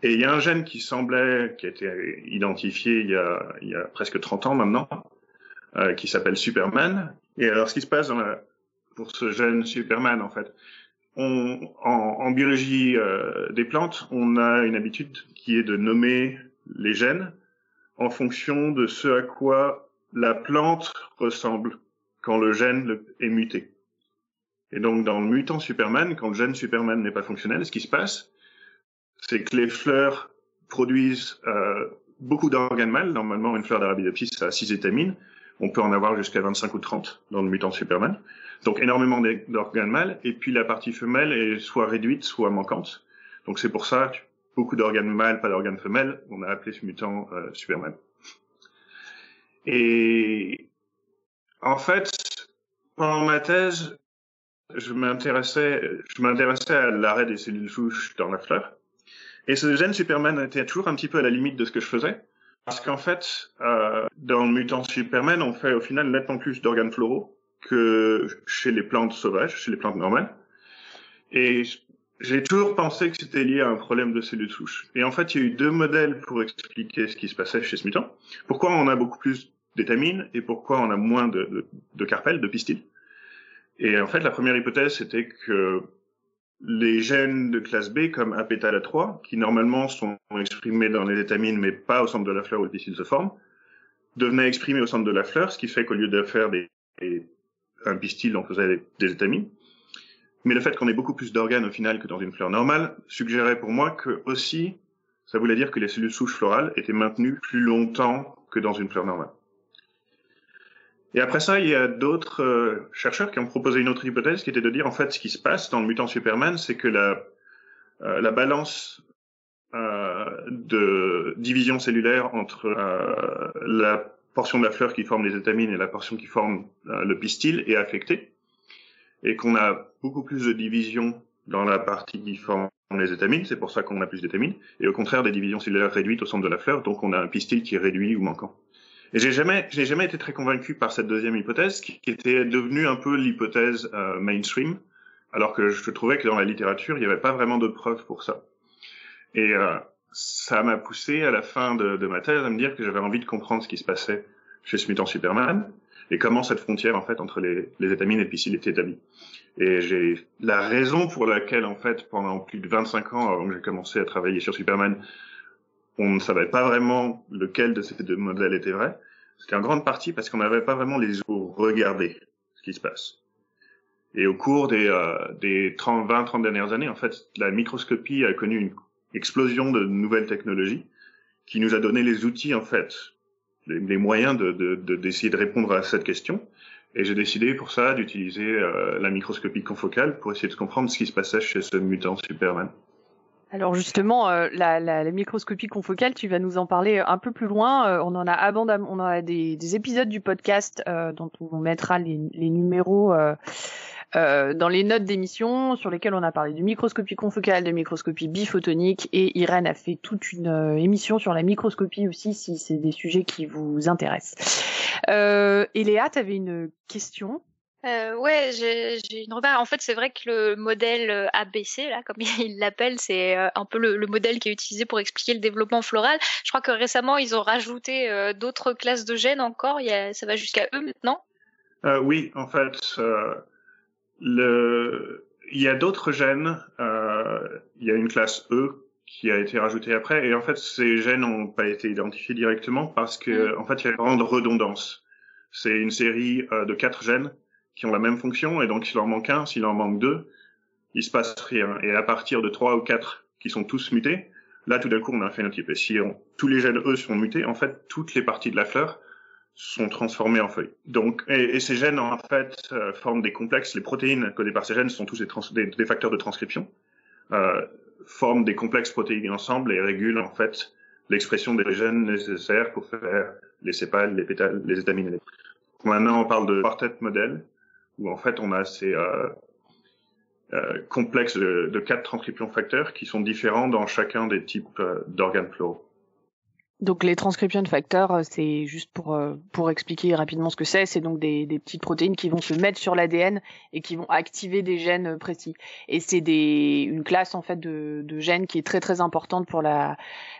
Et il y a un gène qui semblait, qui a été identifié il y a, il y a presque 30 ans maintenant, euh, qui s'appelle Superman. Et alors, ce qui se passe dans la, pour ce gène Superman en fait. On, en, en, biologie euh, des plantes, on a une habitude qui est de nommer les gènes en fonction de ce à quoi la plante ressemble quand le gène est muté. Et donc dans le mutant Superman, quand le gène Superman n'est pas fonctionnel, ce qui se passe, c'est que les fleurs produisent euh, beaucoup d'organes mâles. Normalement, une fleur d'Arabidopsis a 6 étamines. On peut en avoir jusqu'à 25 ou 30 dans le mutant Superman. Donc énormément d'organes mâles, et puis la partie femelle est soit réduite, soit manquante. Donc c'est pour ça beaucoup d'organes mâles, pas d'organes femelles, on a appelé ce mutant euh, Superman. Et en fait, pendant ma thèse, je m'intéressais, je m'intéressais à l'arrêt des cellules souches dans la fleur. Et ce gène Superman était toujours un petit peu à la limite de ce que je faisais. Parce qu'en fait, euh, dans mutant Superman, on fait au final nettement plus d'organes floraux que chez les plantes sauvages, chez les plantes normales. Et j'ai toujours pensé que c'était lié à un problème de cellules souches. Et en fait, il y a eu deux modèles pour expliquer ce qui se passait chez ce mutant. Pourquoi on a beaucoup plus d'étamines et pourquoi on a moins de, de, de carpelles, de pistils. Et en fait, la première hypothèse, c'était que les gènes de classe B, comme APTALA3, qui normalement sont exprimés dans les étamines, mais pas au centre de la fleur où le pistil se forme, devenaient exprimés au centre de la fleur, ce qui fait qu'au lieu de faire des, un pistil, on faisait des étamines. Mais le fait qu'on ait beaucoup plus d'organes au final que dans une fleur normale suggérait pour moi que aussi, ça voulait dire que les cellules souches florales étaient maintenues plus longtemps que dans une fleur normale. Et après ça, il y a d'autres euh, chercheurs qui ont proposé une autre hypothèse qui était de dire en fait ce qui se passe dans le mutant Superman, c'est que la, euh, la balance euh, de division cellulaire entre euh, la portion de la fleur qui forme les étamines et la portion qui forme euh, le pistil est affectée et qu'on a beaucoup plus de divisions dans la partie qui forme les étamines, c'est pour ça qu'on a plus d'étamines, et au contraire des divisions cellulaires réduites au centre de la fleur, donc on a un pistil qui est réduit ou manquant. Et j'ai jamais, j'ai jamais été très convaincu par cette deuxième hypothèse, qui, était devenue un peu l'hypothèse euh, mainstream, alors que je trouvais que dans la littérature, il n'y avait pas vraiment de preuves pour ça. Et euh, ça m'a poussé à la fin de, ma thèse à me dire que j'avais envie de comprendre ce qui se passait chez ce mutant Superman et comment cette frontière en fait entre les, les étamines et pistil était établie. Et j'ai la raison pour laquelle en fait pendant plus de 25 ans avant que j'ai commencé à travailler sur Superman, on ne savait pas vraiment lequel de ces deux modèles était vrai. C'était en grande partie parce qu'on n'avait pas vraiment les yeux pour regarder ce qui se passe. Et au cours des, euh, des 30, 20, 30 dernières années, en fait, la microscopie a connu une explosion de nouvelles technologies qui nous a donné les outils, en fait, les, moyens de, de, d'essayer de, répondre à cette question. Et j'ai décidé pour ça d'utiliser euh, la microscopie confocale pour essayer de comprendre ce qui se passait chez ce mutant Superman. Alors justement, euh, la, la, la, microscopie confocale, tu vas nous en parler un peu plus loin. Euh, on en a abondamment, on a des, des épisodes du podcast euh, dont on mettra les, numéros euh, dans les notes d'émission sur lesquelles on a parlé de microscopie confocale, de microscopie biphotonique et Irène a fait toute une euh, émission sur la microscopie aussi si c'est des sujets qui vous intéressent. Euh, et Léa, tu une question? Euh, ouais, j'ai une remarque. En fait, c'est vrai que le modèle euh, ABC, là, comme [laughs] il l'appelle, c'est euh, un peu le, modèle qui est utilisé pour expliquer le développement floral. Je crois que récemment, ils ont rajouté euh, d'autres classes de gènes encore. Il y a, ça va jusqu'à eux maintenant? oui, en fait, le... il y a d'autres gènes. il y a une classe E qui a été rajoutée après, et en fait, ces gènes n'ont pas été identifiés directement parce que, mm. en fait, il y a une grande redondance. C'est une série de quatre gènes qui ont la même fonction, et donc s'il en manque un, s'il en manque deux, il se passe rien. Et à partir de trois ou quatre qui sont tous mutés, là tout d'un coup on a un phénotype. Et si tous les gènes eux sont mutés, en fait toutes les parties de la fleur sont transformées en feuilles. Donc, et, ces gènes en fait euh, forment des complexes. Les protéines codées par ces gènes sont tous des, des, facteurs de transcription, euh, forment des complexes protéiques ensemble et régulent en fait l'expression des gènes nécessaires pour faire les sépales, les pétales, les étamines. Maintenant, on parle de quartet modèle où en fait on a ces euh, euh, complexes de, de, quatre transcriptions facteurs qui sont différents dans chacun des types euh, d'organes floraux. Donc les transcriptions de facteurs, euh, c'est juste pour euh, pour expliquer rapidement ce que c'est. C'est donc des, des petites protéines qui vont se mettre sur l'ADN et qui vont activer des gènes euh, précis. Et c'est des une classe en fait de, de gènes qui est très très importante pour la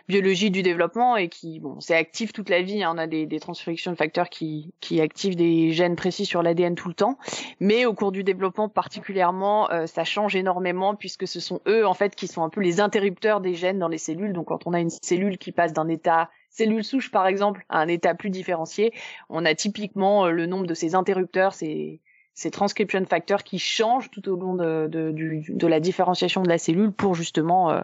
biologie du développement et qui bon c'est actif toute la vie. Hein. On a des, des transcriptions de facteurs qui qui activent des gènes précis sur l'ADN tout le temps, mais au cours du développement particulièrement, ça change énormément puisque ce sont eux en fait qui sont un peu les interrupteurs des gènes dans les cellules. Donc quand on a une cellule qui passe d'un état cellule souche, par exemple, à un état plus différencié, on a typiquement euh, le nombre de ces interrupteurs, ces, ces transcription facteurs qui changent tout au long de, de, de la différenciation de la cellule pour justement euh,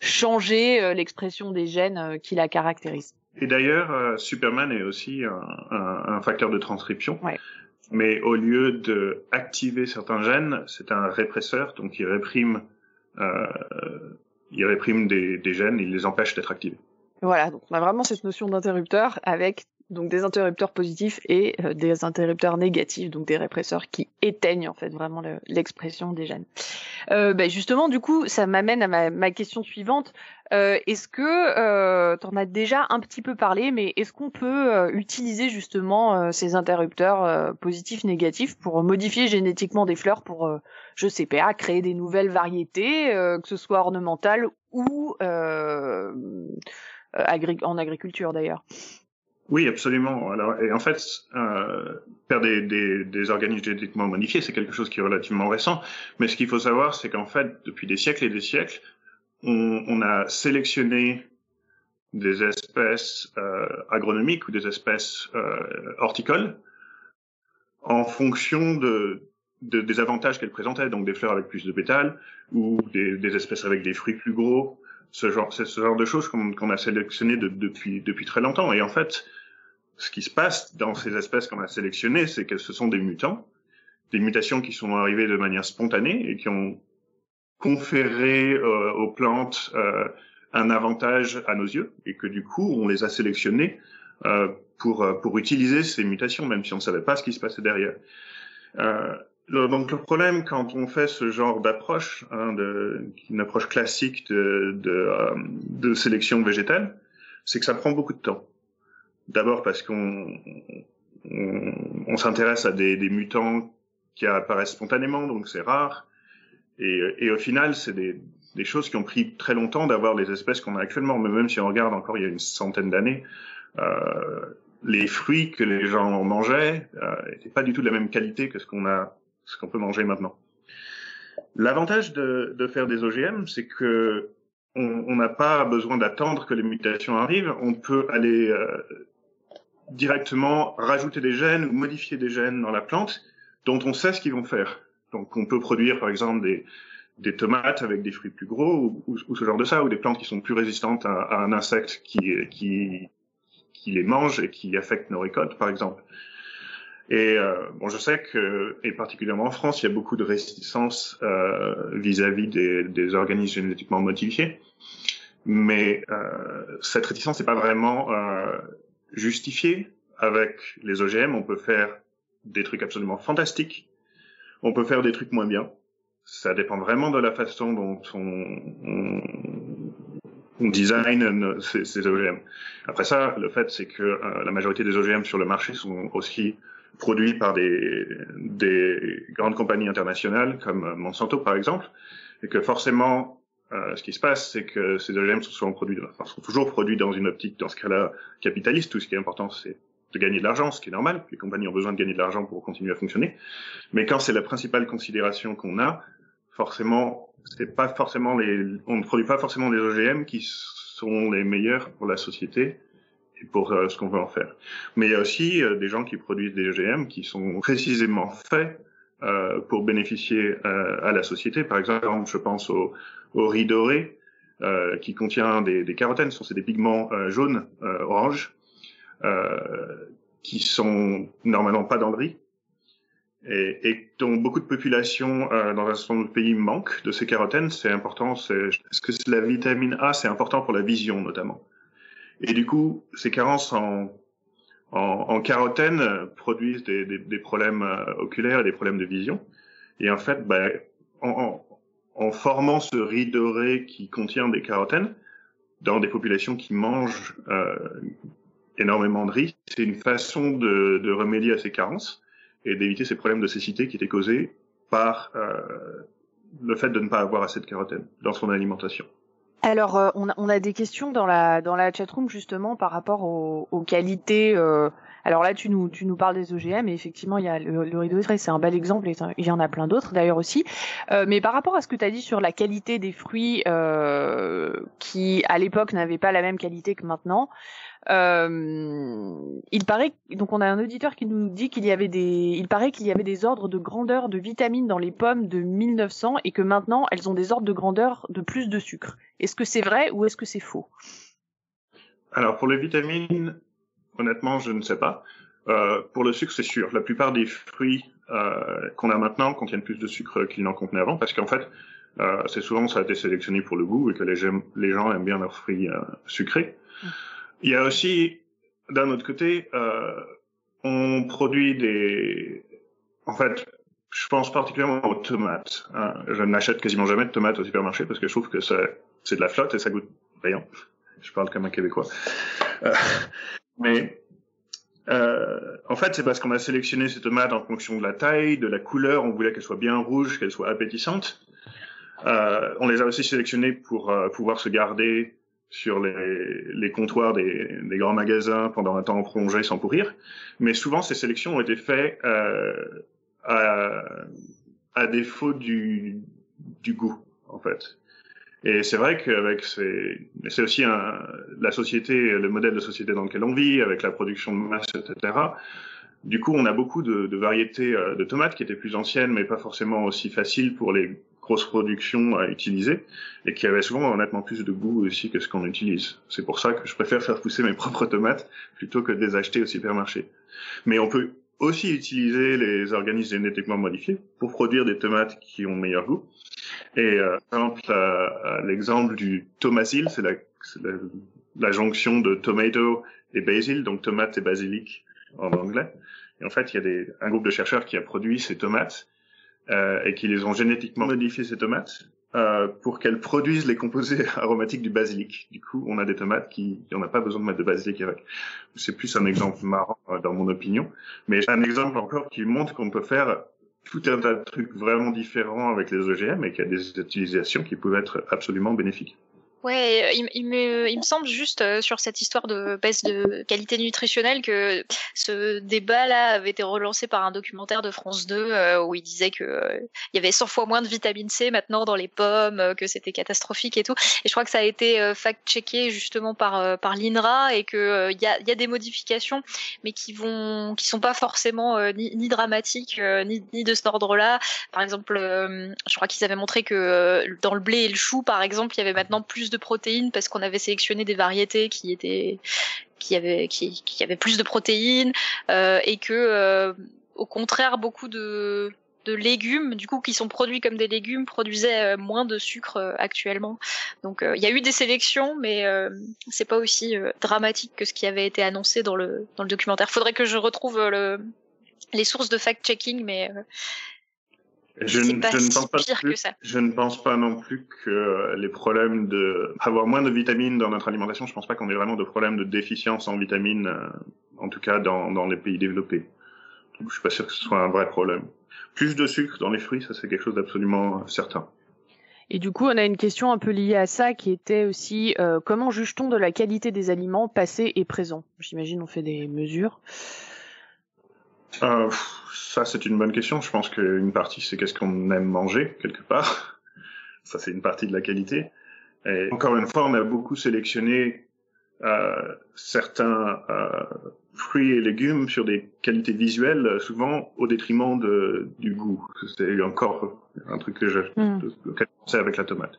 changer euh, l'expression des gènes qui la caractérisent. Et d'ailleurs, Superman est aussi un, un, facteur de transcription. Mais au lieu de activer certains gènes, c'est un répresseur, donc il réprime, il réprime des, des gènes, il les empêche d'être activés. Voilà, donc on a vraiment cette notion d'interrupteur avec donc des interrupteurs positifs et euh, des interrupteurs négatifs, donc des répresseurs qui éteignent en fait vraiment l'expression des gènes. Euh, ben justement, du coup, ça m'amène à ma, ma, question suivante. Euh, est-ce que euh, tu as déjà un petit peu parlé, mais est-ce qu'on peut euh, utiliser justement ces interrupteurs positifs, négatifs pour modifier génétiquement des fleurs pour, je sais pas, créer des nouvelles variétés, que ce soit ornementales ou euh, en agriculture d'ailleurs. Oui, absolument. Et en fait, euh, faire des, organismes génétiquement modifiés, c'est quelque chose qui est relativement récent. Mais ce qu'il faut savoir, c'est qu'en fait, depuis des siècles et des siècles, on, a sélectionné des espèces euh, agronomiques ou des espèces horticoles en fonction de, de des avantages qu'elles présentaient, donc des fleurs avec plus de pétales ou des espèces avec des fruits plus gros ce genre, c'est ce genre de choses qu'on a sélectionné depuis, depuis très longtemps. Et en fait, ce qui se passe dans ces espèces qu'on a sélectionnées, c'est que ce sont des mutants, des mutations qui sont arrivées de manière spontanée et qui ont conféré euh, aux plantes euh, un avantage à nos yeux, et que du coup, on les a sélectionnées euh, pour, pour utiliser ces mutations, même si on ne savait pas ce qui se passait derrière. Donc le problème quand on fait ce genre d'approche, hein, une approche classique de, de, euh, de sélection végétale, c'est que ça prend beaucoup de temps. D'abord parce qu'on on, on s'intéresse à des, des, mutants qui apparaissent spontanément, donc c'est rare. Et, et, au final, c'est des, des, choses qui ont pris très longtemps d'avoir les espèces qu'on a actuellement. Mais même si on regarde encore il y a une centaine d'années, euh, les fruits que les gens mangeaient n'étaient euh, pas du tout de la même qualité que ce qu'on a ce qu'on peut manger maintenant. L'avantage de, faire des OGM, c'est que on n'a pas besoin d'attendre que les mutations arrivent. On peut aller euh, directement rajouter des gènes ou modifier des gènes dans la plante dont on sait ce qu'ils vont faire. Donc, on peut produire, par exemple, des, tomates avec des fruits plus gros ou, ce genre de ça, ou des plantes qui sont plus résistantes à, un insecte qui, qui les mange et qui affecte nos récoltes, par exemple. Et euh, bon, je sais que, et particulièrement en France, il y a beaucoup de réticence euh, vis-à-vis des, des, organismes génétiquement modifiés. Mais euh, cette réticence n'est pas vraiment euh, justifiée. Avec les OGM, on peut faire des trucs absolument fantastiques. On peut faire des trucs moins bien. Ça dépend vraiment de la façon dont on, on, on design ces, OGM. Après ça, le fait, c'est que euh, la majorité des OGM sur le marché sont aussi produits par des, des grandes compagnies internationales comme Monsanto, par exemple, et que forcément, euh, ce qui se passe, c'est que ces OGM sont sont toujours produits dans une optique, dans ce cas-là, capitaliste. Tout ce qui est important, c'est de gagner de l'argent, ce qui est normal. Les compagnies ont besoin de gagner de l'argent pour continuer à fonctionner. Mais quand c'est la principale considération qu'on a, forcément, c'est pas forcément les, on ne produit pas forcément des OGM qui sont les meilleurs pour la société pour euh, ce qu'on veut en faire. Mais il y a aussi euh, des gens qui produisent des OGM qui sont précisément faits euh, pour bénéficier à la société. Par exemple, je pense au, au riz doré qui contient des, des carotènes, ce sont des pigments jaunes, orange, qui sont normalement pas dans le riz et, et dont beaucoup de populations euh, dans un certain nombre de pays manquent de ces carotènes, c'est important. C'est, parce que la vitamine A, c'est important pour la vision notamment. Et du coup, ces carences en, en, en carotène produisent des, des, des problèmes euh, oculaires et des problèmes de vision. Et en fait, ben, en, en, formant ce riz doré qui contient des carotènes dans des populations qui mangent euh, énormément de riz, c'est une façon de, de remédier à ces carences et d'éviter ces problèmes de cécité qui étaient causés par euh, le fait de ne pas avoir assez de carotène dans son alimentation. Alors, euh, on, a, des questions dans la dans la chatroom justement par rapport aux, qualités. Euh... Alors là, tu nous tu nous parles des OGM, et effectivement, il y a le, le rideau c'est un bel exemple, et il y en a plein d'autres d'ailleurs aussi. Euh, mais par rapport à ce que tu as dit sur la qualité des fruits, qui à l'époque n'avaient pas la même qualité que maintenant, il paraît donc on a un auditeur qui nous dit qu'il y avait des il paraît qu'il y avait des ordres de grandeur de vitamines dans les pommes de 1900 et que maintenant elles ont des ordres de grandeur de plus de sucre. Est-ce que c'est vrai ou est-ce que c'est faux? Alors pour les vitamines, honnêtement, je ne sais pas. Euh, pour le sucre, c'est sûr. La plupart des fruits euh, qu'on a maintenant contiennent plus de sucre qu'ils n'en contenaient avant, parce qu'en fait, euh, c'est souvent ça a été sélectionné pour le goût et que les, les gens aiment bien leurs fruits euh, sucrés. Il y a aussi, d'un autre côté, euh, on produit des... En fait, je pense particulièrement aux tomates. Hein. Je n'achète quasiment jamais de tomates au supermarché parce que je trouve que c'est de la flotte et ça goûte rien. Je parle comme un Québécois. Euh, mais euh, en fait, c'est parce qu'on a sélectionné ces tomates en fonction de la taille, de la couleur. On voulait qu'elles soient bien rouges, qu'elles soient appétissantes. Euh, on les a aussi sélectionnées pour euh, pouvoir se garder sur les, les comptoirs des, des, grands magasins pendant un temps prolongé sans pourrir. Mais souvent, ces sélections ont été faites euh, à, à, défaut du, du goût, en fait. Et c'est vrai qu'avec ces, c'est aussi un, la société, le modèle de société dans lequel on vit, avec la production de masse, etc. Du coup, on a beaucoup de, de variétés euh, de tomates qui étaient plus anciennes, mais pas forcément aussi faciles pour les grosse production à utiliser et qui avait souvent honnêtement plus de goût aussi que ce qu'on utilise. C'est pour ça que je préfère faire pousser mes [laughs] propres tomates plutôt que de les acheter au supermarché. Mais on peut aussi utiliser les organismes génétiquement modifiés pour produire des tomates qui ont meilleur goût. Et euh, par exemple, l'exemple du tomasil, c'est la, la, la, jonction de tomato et basil, donc tomate et basilic en anglais. Et en fait, il y a des, un groupe de chercheurs qui a produit ces tomates euh, et qui les ont génétiquement modifié ces tomates euh, pour qu'elles produisent les composés [laughs] aromatiques du basilic. Du coup, on a des tomates qui, on n'a pas besoin de mettre de basilic avec. C'est plus un exemple marrant euh, dans mon opinion, mais un exemple encore qui montre qu'on peut faire tout un tas de trucs vraiment différents avec les OGM et qu'il y a des utilisations qui peuvent être absolument bénéfiques. Ouais, euh, il, il, me, il me semble juste euh, sur cette histoire de baisse de qualité nutritionnelle que ce débat-là avait été relancé par un documentaire de France 2 euh, où il disait que euh, il y avait 100 fois moins de vitamine C maintenant dans les pommes, que c'était catastrophique et tout. Et je crois que ça a été fact-checké justement par par l'INRA et que il y a, y, a, des modifications, mais qui vont, qui sont pas forcément ni, ni, dramatiques ni, ni de cet ordre-là. Par exemple, je crois qu'ils avaient montré que dans le blé et le chou, par exemple, il y avait maintenant plus de protéines parce qu'on avait sélectionné des variétés qui étaient qui avaient qui, avaient plus de protéines euh, et que euh, au contraire beaucoup de de légumes, du coup, qui sont produits comme des légumes, produisaient euh, moins de sucre actuellement. Donc, il y a eu des sélections, mais c'est pas aussi dramatique que ce qui avait été annoncé dans le dans le documentaire. Faudrait que je retrouve le, les sources de fact-checking, mais je, ne, pas je ne pense pas pire plus, que ça. Je ne pense pas non plus que les problèmes de avoir moins de vitamines dans notre alimentation, je pense pas qu'on ait vraiment de problèmes de déficience en vitamines, euh, en tout cas dans, dans les pays développés. Donc, je suis pas sûr que ce soit un vrai problème. Plus de sucre dans les fruits, ça c'est quelque chose d'absolument certain. Et du coup, on a une question un peu liée à ça qui était aussi euh, comment juge-t-on de la qualité des aliments passés et présents? J'imagine on fait des mesures. Euh, ça, c'est une bonne question. Je pense qu'une partie, c'est qu'est-ce qu'on aime manger, quelque part. Ça, c'est une partie de la qualité. Et encore une fois, on a beaucoup sélectionné euh, certains euh, fruits et légumes sur des qualités visuelles, souvent au détriment de, du goût. C'est encore un truc que j'ai Mm. pensé avec la tomate.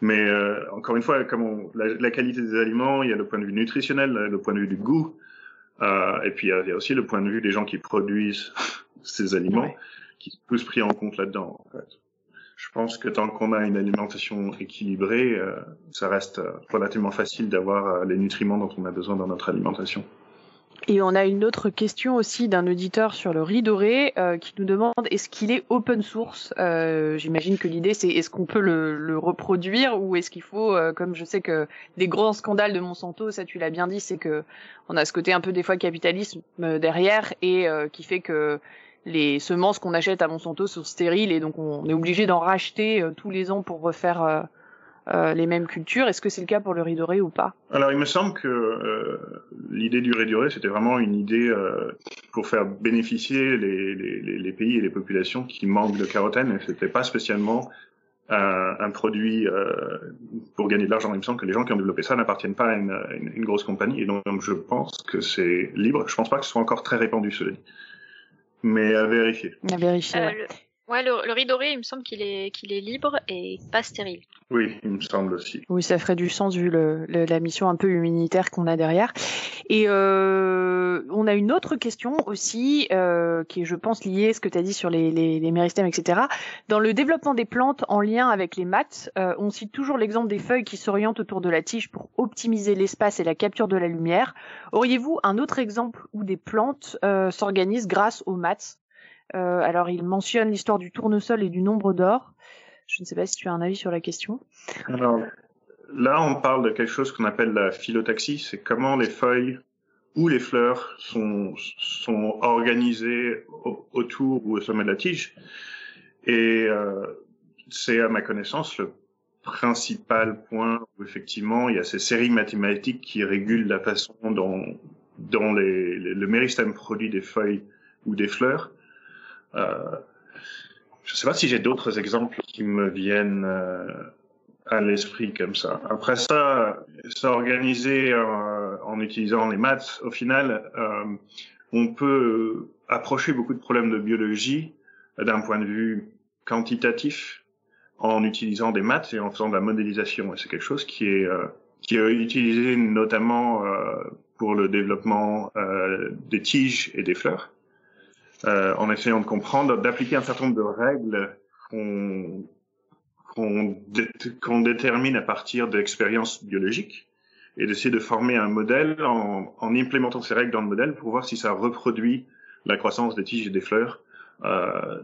Mais euh, encore une fois, comme on, la, la qualité des aliments, il y a le point de vue nutritionnel, le point de vue du goût, euh, et puis il y, a, il y a aussi le point de vue des gens qui produisent [laughs] ces aliments, Ouais. qui sont tous pris en compte là-dedans. En fait. Je pense que tant qu'on a une alimentation équilibrée, euh, ça reste euh, relativement facile d'avoir euh, les nutriments dont on a besoin dans notre alimentation. Et on a une autre question aussi d'un auditeur sur le riz doré euh, qui nous demande est-ce qu'il est open source? Euh, J'imagine que l'idée c'est est-ce qu'on peut le, le reproduire ou est-ce qu'il faut, euh, comme je sais que des grands scandales de Monsanto, ça tu l'as bien dit, c'est que on a ce côté un peu des fois capitalisme derrière et qui fait que les semences qu'on achète à Monsanto sont stériles et donc on est obligé d'en racheter tous les ans pour refaire euh, les mêmes cultures. Est-ce que c'est le cas pour le riz doré ou pas? Alors, il me semble que euh, l'idée du réduré, c'était vraiment une idée euh, pour faire bénéficier les, les, les, les pays et les populations qui manquent de carotène, et c'était pas spécialement un, un produit euh, pour gagner de l'argent. Il me semble que les gens qui ont développé ça n'appartiennent pas à une, une, une grosse compagnie, et donc, donc je pense que c'est libre. Je pense pas que ce soit encore très répandu, cela dit. Mais à vérifier. À vérifier. Euh, ouais. Ouais, le, le riz doré, il me semble qu'il est, qu'il est libre et pas stérile. Oui, il me semble aussi. Oui, ça ferait du sens vu le, le- la mission un peu humanitaire qu'on a derrière. Et euh, on a une autre question aussi, euh, qui est, je pense, liée à ce que tu as dit sur les, les, les méristèmes, etc. Dans le développement des plantes en lien avec les maths, euh, on cite toujours l'exemple des feuilles qui s'orientent autour de la tige pour optimiser l'espace et la capture de la lumière. Auriez-vous un autre exemple où des plantes euh, s'organisent grâce aux maths? Euh, Alors, il mentionne l'histoire du tournesol et du nombre d'or. Je ne sais pas si tu as un avis sur la question. Alors, là, on parle de quelque chose qu'on appelle la phyllotaxie. C'est comment les feuilles ou les fleurs sont, organisées au- autour ou au sommet de la tige. Et euh, c'est, à ma connaissance, le principal point où, effectivement, il y a ces séries mathématiques qui régulent la façon dont, le méristème produit des feuilles ou des fleurs. Euh, je ne sais pas si j'ai d'autres exemples qui me viennent euh, à l'esprit comme ça. Après ça, s'organiser euh, en utilisant les maths, au final, euh, on peut approcher beaucoup de problèmes de biologie d'un point de vue quantitatif en utilisant des maths et en faisant de la modélisation. Et c'est quelque chose qui est qui est utilisé notamment pour le développement des tiges et des fleurs, euh, en essayant de comprendre, d'appliquer un certain nombre de règles qu'on qu'on dé- qu'on détermine à partir d'expériences biologiques et d'essayer de former un modèle en, en implémentant ces règles dans le modèle pour voir si ça reproduit la croissance des tiges et des fleurs euh,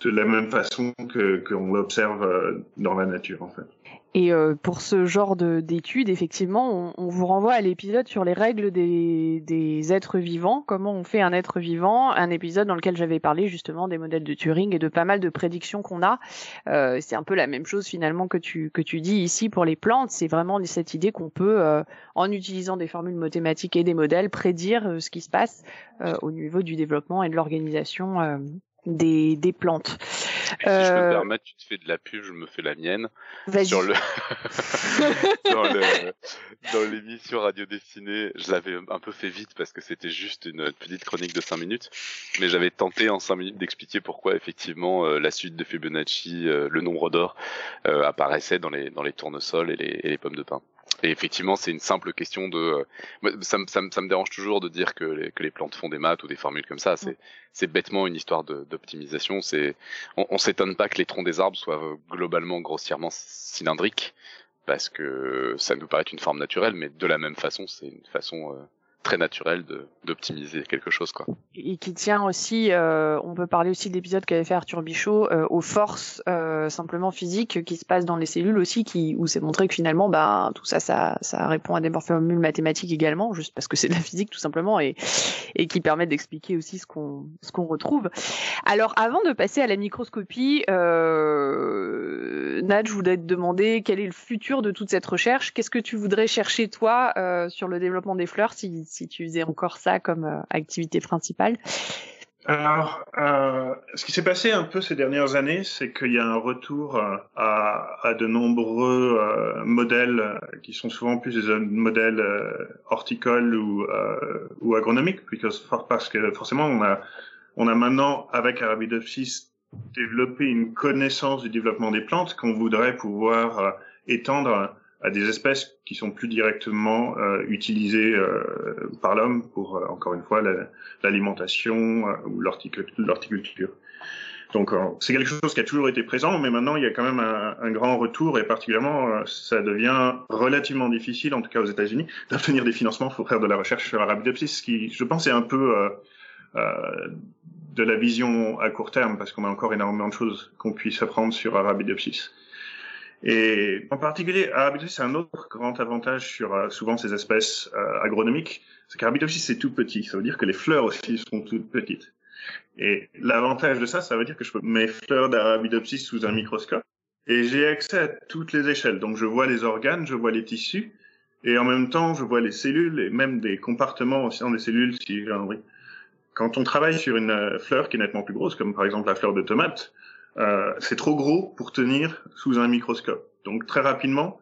de la même façon que qu'on l'observe euh, dans la nature en fait. Et euh, pour ce genre de- d'études, effectivement, on, on vous renvoie à l'épisode sur les règles des, des êtres vivants, comment on fait un être vivant, un épisode dans lequel j'avais parlé justement des modèles de Turing et de pas mal de prédictions qu'on a. Euh, c'est un peu la même chose finalement que tu que tu dis ici pour les plantes. C'est vraiment cette idée qu'on peut, euh, en utilisant des formules mathématiques et des modèles, prédire euh, ce qui se passe au niveau du développement et de l'organisation des, des plantes. Puis, si je peux me Euh, permettre, tu te fais de la pub, je me fais la mienne. Vas-y. Sur le... [laughs] dans le dans l'émission radio dessinée, je l'avais un peu fait vite parce que c'était juste une petite chronique de 5 minutes, mais j'avais tenté en 5 minutes d'expliquer pourquoi effectivement euh, la suite de Fibonacci, euh, le nombre d'or euh, apparaissait dans les dans les tournesols et les, et les pommes de pin. Et effectivement, c'est une simple question de. euh, Ça, me- ça, ça me dérange toujours de dire que les, que les plantes font des maths ou des formules comme ça. C'est c'est bêtement une histoire d'optimisation. On, on s'étonne pas que les troncs des arbres soient euh, globalement grossièrement cylindriques parce que ça nous paraît une forme naturelle, mais de la même façon, c'est une façon euh, très naturel de d'optimiser quelque chose quoi. Et qui tient aussi, euh, on peut parler aussi de l'épisode qu'avait fait Arthur Bichot euh, aux forces euh, simplement physiques qui se passent dans les cellules aussi, qui où c'est montré que finalement, bah tout ça, ça, ça répond à des formules mathématiques également, juste parce que c'est de la physique tout simplement et et qui permettent d'expliquer aussi ce qu'on ce qu'on retrouve. Alors avant de passer à la microscopie, euh, Nad, je voudrais te demander quel est le futur de toute cette recherche? Qu'est-ce que tu voudrais chercher toi euh, sur le développement des fleurs si tu faisais encore ça comme euh, activité principale. Alors, euh, ce qui s'est passé un peu ces dernières années, c'est qu'il y a un retour euh, à, de nombreux modèles qui sont souvent plus des modèles horticoles ou, ou agronomiques, parce que forcément on a, on a maintenant avec Arabidopsis développé une connaissance du développement des plantes qu'on voudrait pouvoir étendre à des espèces qui sont plus directement euh, utilisées euh, par l'homme pour, euh, encore une fois, l'alimentation ou l'horticulture. Donc c'est quelque chose qui a toujours été présent, mais maintenant il y a quand même un, grand retour et particulièrement ça devient relativement difficile, en tout cas aux États-Unis, d'obtenir des financements pour faire de la recherche sur Arabidopsis, ce qui, je pense, est un peu de la vision à court terme parce qu'on a encore énormément de choses qu'on puisse apprendre sur Arabidopsis. Et en particulier, Arabidopsis, c'est un autre grand avantage sur euh, souvent ces espèces euh, agronomiques, c'est qu'Arabidopsis, c'est tout petit. Ça veut dire que les fleurs aussi sont toutes petites. Et l'avantage de ça, ça veut dire que je peux mes fleurs d'Arabidopsis sous un microscope et j'ai accès à toutes les échelles. Donc je vois les organes, je vois les tissus et en même temps je vois les cellules et même des compartiments aussi dans des cellules si j'ai envie. Quand on travaille sur une euh, fleur qui est nettement plus grosse, comme par exemple la fleur de tomate, euh, c'est trop gros pour tenir sous un microscope. Donc très rapidement,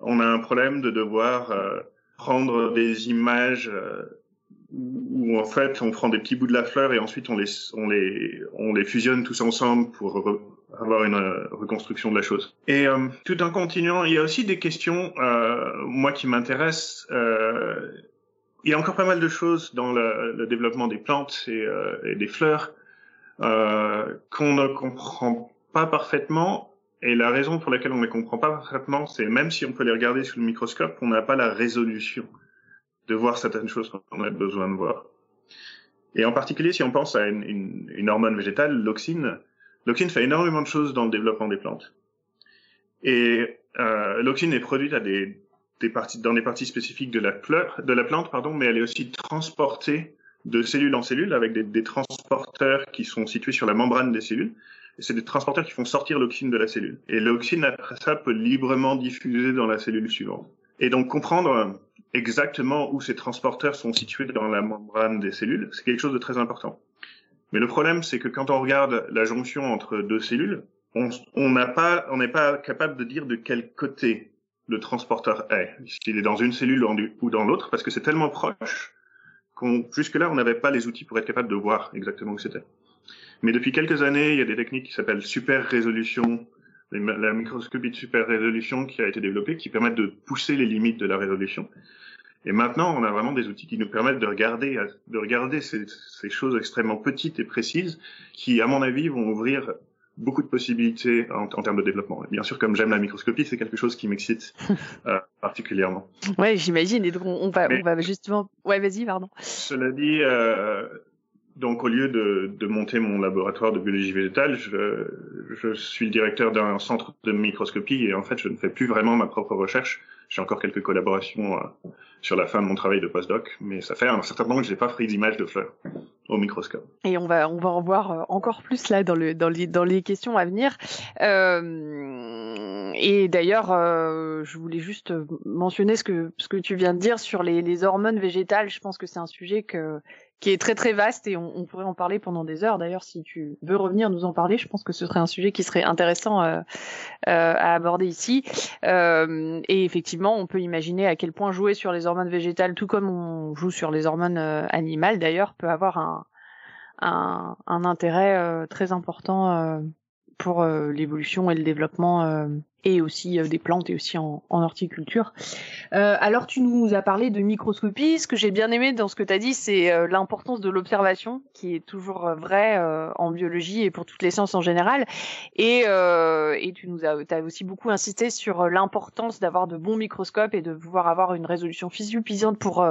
on a un problème de devoir euh, prendre des images euh, où en fait on prend des petits bouts de la fleur et ensuite on les on les on les fusionne tous ensemble pour avoir une reconstruction de la chose. Et tout en continuant, il y a aussi des questions moi qui m'intéressent. il y a encore pas mal de choses dans le, le développement des plantes et, et des fleurs euh, qu'on ne comprend pas parfaitement. Et la raison pour laquelle on ne les comprend pas parfaitement, c'est même si on peut les regarder sous le microscope, on n'a pas la résolution de voir certaines choses qu'on a besoin de voir. Et en particulier, si on pense à une, hormone végétale, l'auxine, l'auxine fait énormément de choses dans le développement des plantes. Et euh, l'auxine est produite à des, des parties, dans des parties spécifiques de la, fleur, de la plante, pardon, mais elle est aussi transportée de cellule en cellule avec des, transporteurs qui sont situés sur la membrane des cellules. C'est des transporteurs qui font sortir l'oxyne de la cellule. Et l'oxyne, après ça, peut librement diffuser dans la cellule suivante. Et donc comprendre exactement où ces transporteurs sont situés dans la membrane des cellules, c'est quelque chose de très important. Mais le problème, c'est que quand on regarde la jonction entre deux cellules, on n'a pas, on n'est pas capable de dire de quel côté le transporteur est, s'il est dans une cellule ou dans l'autre, parce que c'est tellement proche jusque-là, on n'avait pas les outils pour être capable de voir exactement où c'était. Mais depuis quelques années, il y a des techniques qui s'appellent super résolution, la microscopie de super résolution qui a été développée, qui permettent de pousser les limites de la résolution. Et maintenant, on a vraiment des outils qui nous permettent de regarder, de regarder ces, ces choses extrêmement petites et précises, qui, à mon avis, vont ouvrir beaucoup de possibilités en, en, termes de développement. bien sûr, comme j'aime la microscopie, c'est quelque chose qui m'excite [laughs] euh, particulièrement. Ouais, j'imagine. Et donc, on va, on va justement. Ouais, vas-y, pardon. Cela dit, euh, donc au lieu de, de, monter mon laboratoire de biologie végétale, je, je suis le directeur d'un centre de microscopie et en fait, je ne fais plus vraiment ma propre recherche. J'ai encore quelques collaborations euh, sur la fin de mon travail de postdoc, mais ça fait un certain temps que j'ai pas pris d'image de fleurs au microscope. Et on va on va en voir euh, encore plus là dans le dans les dans les questions à venir. Euh, et d'ailleurs, euh, je voulais juste mentionner ce que ce que tu viens de dire sur les, les hormones végétales. Je pense que c'est un sujet que qui est très très vaste et on, pourrait en parler pendant des heures. D'ailleurs, si tu veux revenir nous en parler, je pense que ce serait un sujet qui serait intéressant euh, euh, à aborder ici. Euh, et effectivement, on peut imaginer à quel point jouer sur les hormones végétales, tout comme on joue sur les hormones euh, animales, d'ailleurs, peut avoir un, un, un intérêt euh, très important pour l'évolution et le développement et aussi des plantes et aussi en, horticulture. alors tu nous as parlé de microscopie. Ce que j'ai bien aimé dans ce que tu as dit, c'est l'importance de l'observation, qui est toujours vrai en biologie et pour toutes les sciences en général. Et, tu nous as, as aussi beaucoup insisté sur l'importance d'avoir de bons microscopes et de pouvoir avoir une résolution physiopisante pour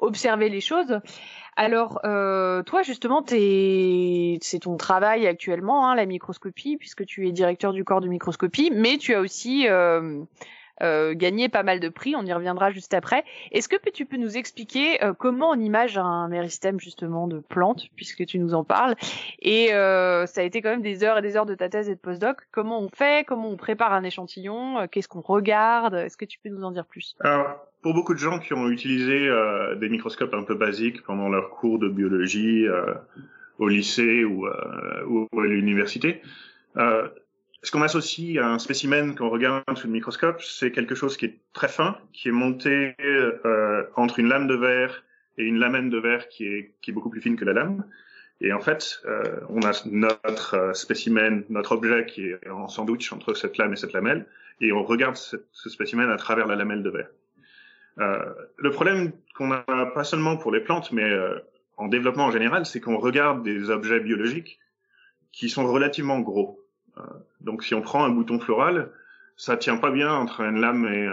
observer les choses. Alors, euh, toi, justement, c'est ton travail actuellement, hein, la microscopie, puisque tu es directeur du corps de microscopie, mais tu as aussi euh, euh, gagné pas mal de prix, on y reviendra juste après. Est-ce que tu peux nous expliquer comment on image un méristème, justement, de plantes, puisque tu nous en parles? Et ça a été quand même des heures et des heures de ta thèse et de postdoc. Comment on fait? Comment on prépare un échantillon? Qu'est-ce qu'on regarde? Est-ce que tu peux nous en dire plus? Pour beaucoup de gens qui ont utilisé euh, des microscopes un peu basiques pendant leur cours de biologie euh, au lycée ou, euh, ou à l'université, ce qu'on associe à un spécimen qu'on regarde sous le microscope, c'est quelque chose qui est très fin, qui est monté entre une lame de verre et une lamelle de verre qui est, beaucoup plus fine que la lame. Et en fait, on a notre spécimen, notre objet qui est en sandwich entre cette lame et cette lamelle, et on regarde ce, ce spécimen à travers la lamelle de verre. Euh, le problème qu'on a pas seulement pour les plantes, mais euh, en développement en général, c'est qu'on regarde des objets biologiques qui sont relativement gros. Euh, donc si on prend un bouton floral, ça tient pas bien entre une lame et,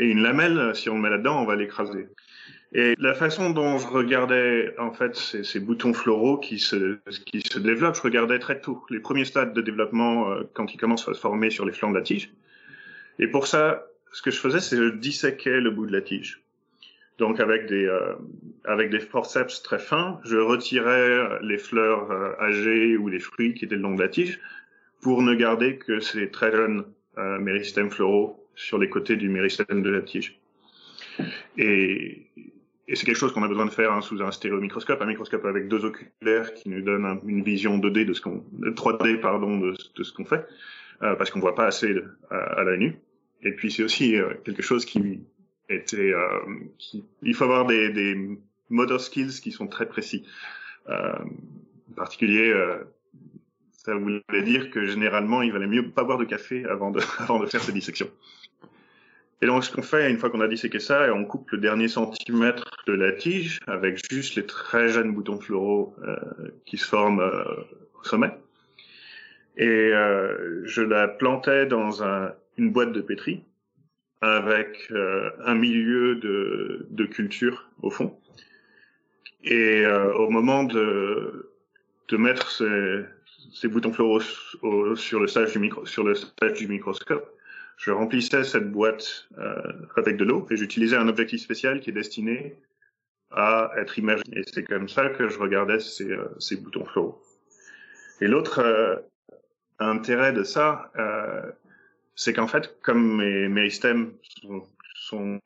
et une lamelle. Si on le met là-dedans, on va l'écraser. Et la façon dont je regardais en fait ces, ces, boutons floraux qui se développent, je regardais très tôt les premiers stades de développement quand ils commencent à se former sur les flancs de la tige. Et pour ça, ce que je faisais, c'est je disséquais le bout de la tige. Donc avec des euh, avec des forceps très fins, je retirais les fleurs euh, âgées ou les fruits qui étaient le long de la tige pour ne garder que ces très jeunes euh, méristèmes floraux sur les côtés du méristème de la tige. Et, et c'est quelque chose qu'on a besoin de faire hein, sous un stéréomicroscope, un microscope avec deux oculaires qui nous donne une vision 2D de ce qu'on 3D pardon de, de ce qu'on fait euh, parce qu'on voit pas assez à, à la nu. Et puis c'est aussi euh, quelque chose qui était, euh, qui, il faut avoir des, des motor skills qui sont très précis. Euh, en particulier, euh, ça voulait dire que généralement, il valait mieux pas boire de café avant de, [laughs] avant de faire ces dissections. Et donc, ce qu'on fait, une fois qu'on a disséqué ça, on coupe le dernier centimètre de la tige avec juste les très jeunes boutons floraux euh, qui se forment euh, au sommet. Et euh, je la plantais dans un, une boîte de pétri avec euh, un milieu de, de, culture au fond. Et euh, au moment de, de mettre ces, ces boutons floraux sur le stage du micro, sur le stage du microscope, je remplissais cette boîte euh, avec de l'eau et j'utilisais un objectif spécial qui est destiné à être immergé. Et c'est comme ça que je regardais ces, euh, ces boutons floraux. Et l'autre euh, intérêt de ça, c'est qu'en fait, comme mes méristèmes sont, sont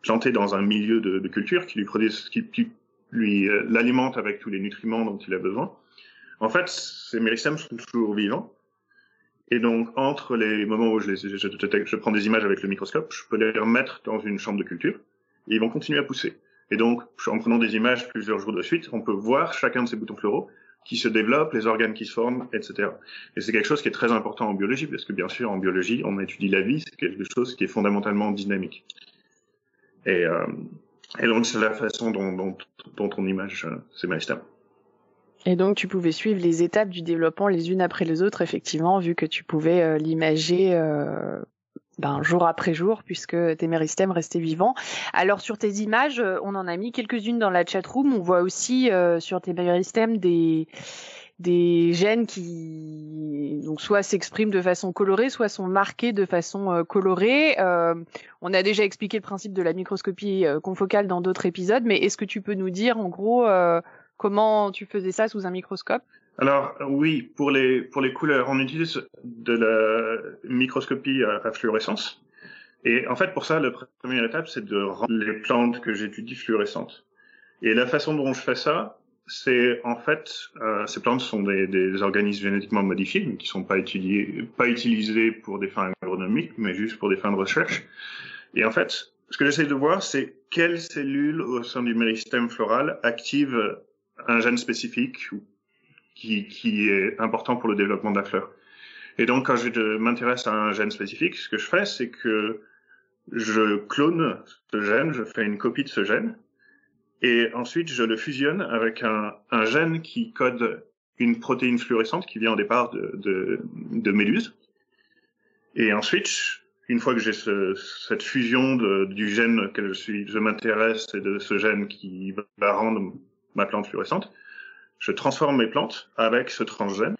plantés dans un milieu de, culture qui lui produisent, qui, qui lui l'alimente avec tous les nutriments dont il a besoin, en fait, ces méristèmes sont toujours vivants. Et donc, entre les moments où je, les, je, je, je, prends des images avec le microscope, je peux les remettre dans une chambre de culture et ils vont continuer à pousser. Et donc, en prenant des images plusieurs jours de suite, on peut voir chacun de ces boutons floraux qui se développent, les organes qui se forment, etc. Et c'est quelque chose qui est très important en biologie, parce que bien sûr, en biologie, on étudie la vie, c'est quelque chose qui est fondamentalement dynamique. Et, euh, et donc, c'est la façon dont, dont, dont on image euh, ces mystères. Et donc, tu pouvais suivre les étapes du développement les unes après les autres, effectivement, vu que tu pouvais euh, l'imager euh, ben, jour après jour, puisque tes méristèmes restaient vivants. Alors sur tes images, euh, on en a mis quelques-unes dans la chatroom. On voit aussi sur tes méristèmes des des gènes qui donc soit s'expriment de façon colorée, soit sont marqués de façon colorée. On a déjà expliqué le principe de la microscopie confocale dans d'autres épisodes, mais est-ce que tu peux nous dire en gros comment tu faisais ça sous un microscope? Alors oui, pour les pour les couleurs, on utilise de la microscopie à, fluorescence. Et en fait, pour ça, la première étape, c'est de rendre les plantes que j'étudie fluorescentes. Et la façon dont je fais ça, c'est en fait, euh, ces plantes sont des, des, organismes génétiquement modifiés, mais qui sont pas étudiés, pas utilisés pour des fins agronomiques, mais juste pour des fins de recherche. Et en fait, ce que j'essaie de voir, c'est quelles cellules au sein du méristème floral activent un gène spécifique qui, qui est important pour le développement de la fleur. Et donc, quand je m'intéresse à un gène spécifique, ce que je fais, c'est que je clone ce gène, je fais une copie de ce gène, et ensuite je le fusionne avec un, un gène qui code une protéine fluorescente qui vient au départ de, de, méduses. Et ensuite, une fois que j'ai ce, cette fusion du gène auquel je, je m'intéresse et de ce gène qui va rendre ma plante fluorescente, je transforme mes plantes avec ce transgène.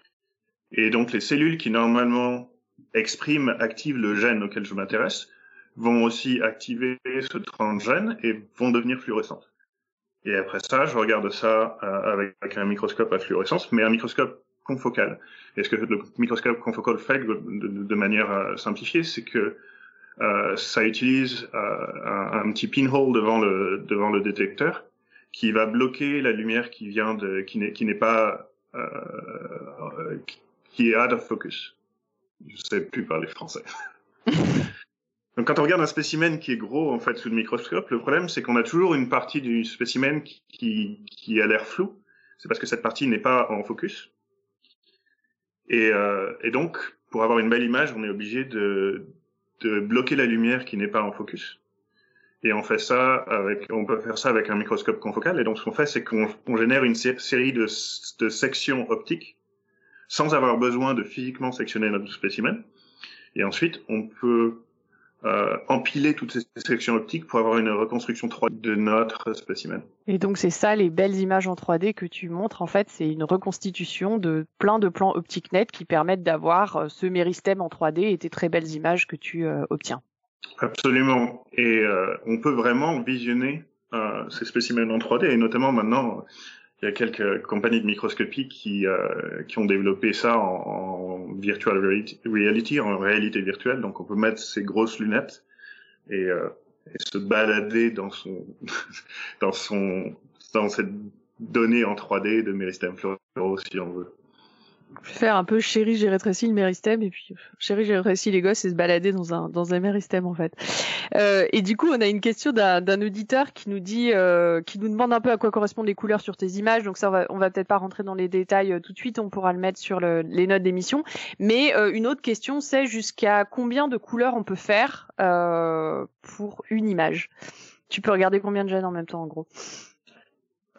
Et donc les cellules qui normalement expriment, activent le gène auquel je m'intéresse, vont aussi activer ce transgène et vont devenir fluorescentes. Et après ça, je regarde ça euh, avec, un microscope à fluorescence, mais un microscope confocal. Et ce que le microscope confocal fait de, manière euh, simplifiée, c'est que euh, ça utilise un, un, petit pinhole devant le, devant le détecteur qui va bloquer la lumière qui vient de qui n'est qui n'est pas qui est out of focus. Je sais plus parler français. [laughs] Donc quand on regarde un spécimen qui est gros en fait sous le microscope, le problème c'est qu'on a toujours une partie du spécimen qui, qui, a l'air flou. C'est parce que cette partie n'est pas en focus. Et, euh, et, donc pour avoir une belle image, on est obligé de, de bloquer la lumière qui n'est pas en focus. Et on fait ça avec, on peut faire ça avec un microscope confocal. Et donc ce qu'on fait, c'est qu'on génère une série de, sections optiques sans avoir besoin de physiquement sectionner notre spécimen. Et ensuite, on peut euh, empiler toutes ces sections optiques pour avoir une reconstruction 3D de notre spécimen. Et donc c'est ça les belles images en 3D que tu montres en fait, c'est une reconstitution de plein de plans optiques nets qui permettent d'avoir euh, ce méristème en 3D et tes très belles images que tu euh, obtiens. Absolument. Et on peut vraiment visionner ces spécimens en 3D et notamment maintenant il y a quelques compagnies de microscopie qui, euh, qui ont développé ça en, en, virtual reality, en réalité virtuelle. Donc on peut mettre ces grosses lunettes et, euh, et se balader dans son [laughs] dans son dans cette donnée en 3D de méristème fluoro si on veut faire un peu chérie j'ai rétréci le méristème et puis chérie j'ai rétréci les gosses et se balader dans un dans un méristème en fait. Euh, et du coup on a une question d'un auditeur qui nous dit euh, qui nous demande un peu à quoi correspondent les couleurs sur tes images donc ça on va on va peut-être pas rentrer dans les détails euh, tout de suite on pourra le mettre sur le, les notes d'émission mais euh, une autre question c'est jusqu'à combien de couleurs on peut faire euh, pour une image? Tu peux regarder combien de gènes en même temps en gros?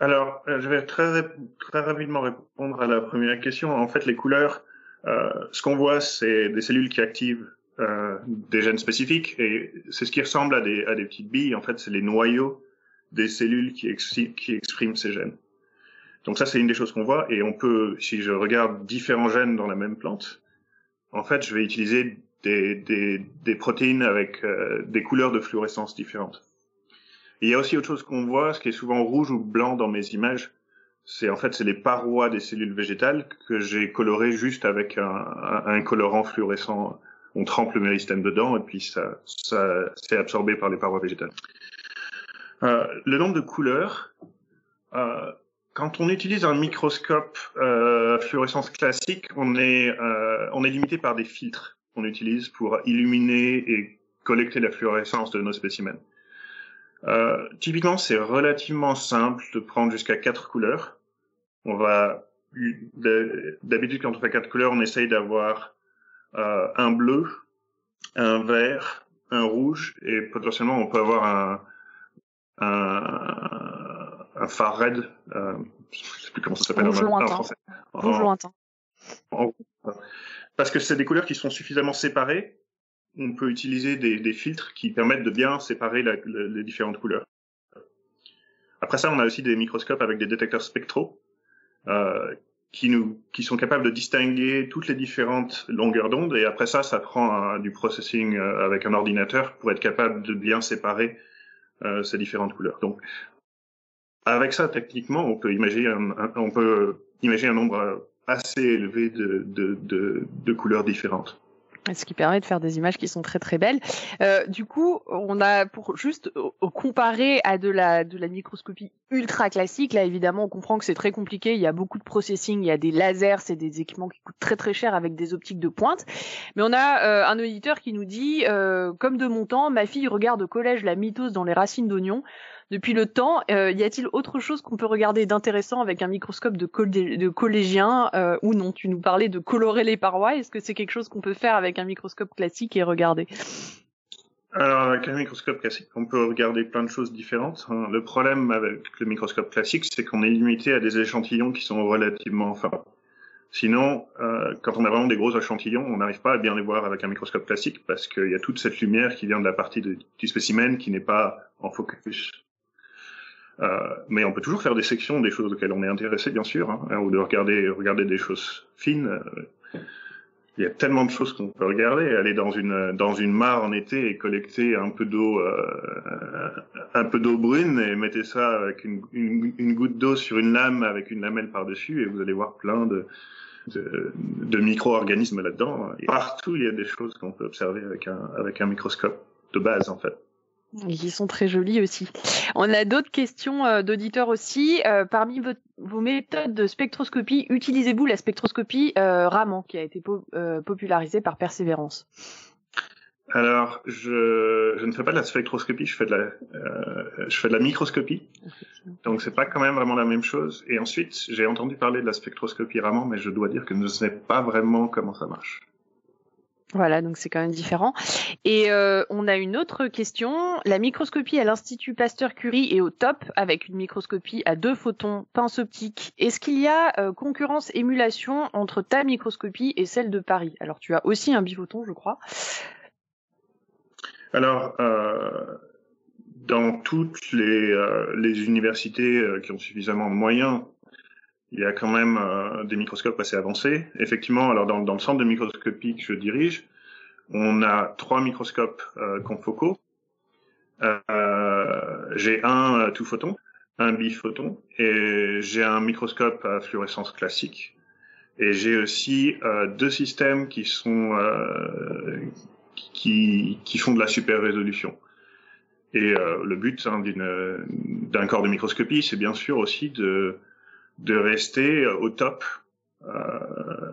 Alors, euh, je vais très, très rapidement répondre à la première question. En fait, les couleurs, euh, ce qu'on voit, c'est des cellules qui activent euh, des gènes spécifiques et c'est ce qui ressemble à des, à des petites billes. En fait, c'est les noyaux des cellules qui, qui expriment ces gènes. Donc ça, c'est une des choses qu'on voit et on peut, si je regarde différents gènes dans la même plante, en fait, je vais utiliser des, des, des protéines avec euh, des couleurs de fluorescence différentes il y a aussi autre chose qu'on voit, ce qui est souvent rouge ou blanc dans mes images. C'est en fait c'est les parois des cellules végétales que j'ai colorées juste avec un, colorant fluorescent. On trempe le méristème dedans et puis ça, ça c'est absorbé par les parois végétales. Euh, le nombre de couleurs, euh, quand on utilise un microscope euh, fluorescence classique, on est euh, on est limité par des filtres qu'on utilise pour illuminer et collecter la fluorescence de nos spécimens. Euh, typiquement, c'est relativement simple de prendre jusqu'à quatre couleurs. On va d'habitude quand on fait quatre couleurs, on essaye d'avoir euh, un bleu, un vert, un rouge et potentiellement on peut avoir un un, un phare red. Euh, je sais plus comment ça s'appelle en, en, français. Rouge lointain. Parce que c'est des couleurs qui sont suffisamment séparées on peut utiliser des, filtres qui permettent de bien séparer les différentes couleurs. Après ça, on a aussi des microscopes avec des détecteurs spectraux euh, qui sont capables de distinguer toutes les différentes longueurs d'onde et après ça, ça prend du processing euh, avec un ordinateur pour être capable de bien séparer euh, ces différentes couleurs. Donc, avec ça, techniquement, on peut imaginer un, nombre assez élevé de couleurs différentes ce qui permet de faire des images qui sont très très belles. Euh, du coup, on a pour juste comparer à de la de la microscopie ultra classique, là évidemment on comprend que c'est très compliqué, il y a beaucoup de processing, il y a des lasers, c'est des équipements qui coûtent très très cher avec des optiques de pointe. Mais on a euh, un auditeur qui nous dit, euh, comme de mon temps, ma fille regarde au collège la mitose dans les racines d'oignon. Depuis le temps. Euh, y a-t-il autre chose qu'on peut regarder d'intéressant avec un microscope de, collégien euh, ou non? Tu nous parlais de colorer les parois. Est-ce que c'est quelque chose qu'on peut faire avec un microscope classique et regarder? Alors, avec un microscope classique, on peut regarder plein de choses différentes. Hein. Le problème avec le microscope classique, c'est qu'on est limité à des échantillons qui sont relativement fins. Sinon, euh, quand on a vraiment des gros échantillons, on n'arrive pas à bien les voir avec un microscope classique parce qu'il y a toute cette lumière qui vient de la partie du spécimen qui n'est pas en focus. Euh, mais on peut toujours faire des sections des choses auxquelles on est intéressé, bien sûr, hein, ou de regarder, regarder des choses fines. Euh, il y a tellement de choses qu'on peut regarder. Aller dans une dans une mare en été et collecter un peu d'eau euh, un peu d'eau brune et mettez ça avec une, une, une goutte d'eau sur une lame avec une lamelle par dessus et vous allez voir plein de de, de micro-organismes là-dedans. partout, il y a des choses qu'on peut observer avec un avec un microscope de base en fait. Ils sont très jolis aussi. On a d'autres questions euh, d'auditeurs aussi. Euh, parmi vos, méthodes de spectroscopie, utilisez-vous la spectroscopie euh, Raman qui a été popularisée par Persévérance? Alors, je, je, ne fais pas de la spectroscopie, je fais de la, je fais de la microscopie. Donc, c'est pas quand même vraiment la même chose. Et ensuite, j'ai entendu parler de la spectroscopie Raman, mais je dois dire que je ne sais pas vraiment comment ça marche. Voilà, donc c'est quand même différent. Et euh, on a une autre question. La microscopie à l'Institut Pasteur-Curie est au top avec une microscopie à deux photons, pince optique. Est-ce qu'il y a euh, concurrence, émulation entre ta microscopie et celle de Paris? Alors tu as aussi un biphoton, je crois. Alors, euh, dans toutes les, les universités qui ont suffisamment de moyens il y a quand même euh, des microscopes assez avancés. Effectivement, alors dans, dans, le centre de microscopie que je dirige, on a trois microscopes euh, confocaux. Euh, j'ai un euh, tout photon, un biphoton, et j'ai un microscope à fluorescence classique. Et j'ai aussi euh, deux systèmes qui sont qui, qui font de la super résolution. Et le but hein, d'un corps de microscopie, c'est bien sûr aussi de de rester au top, euh,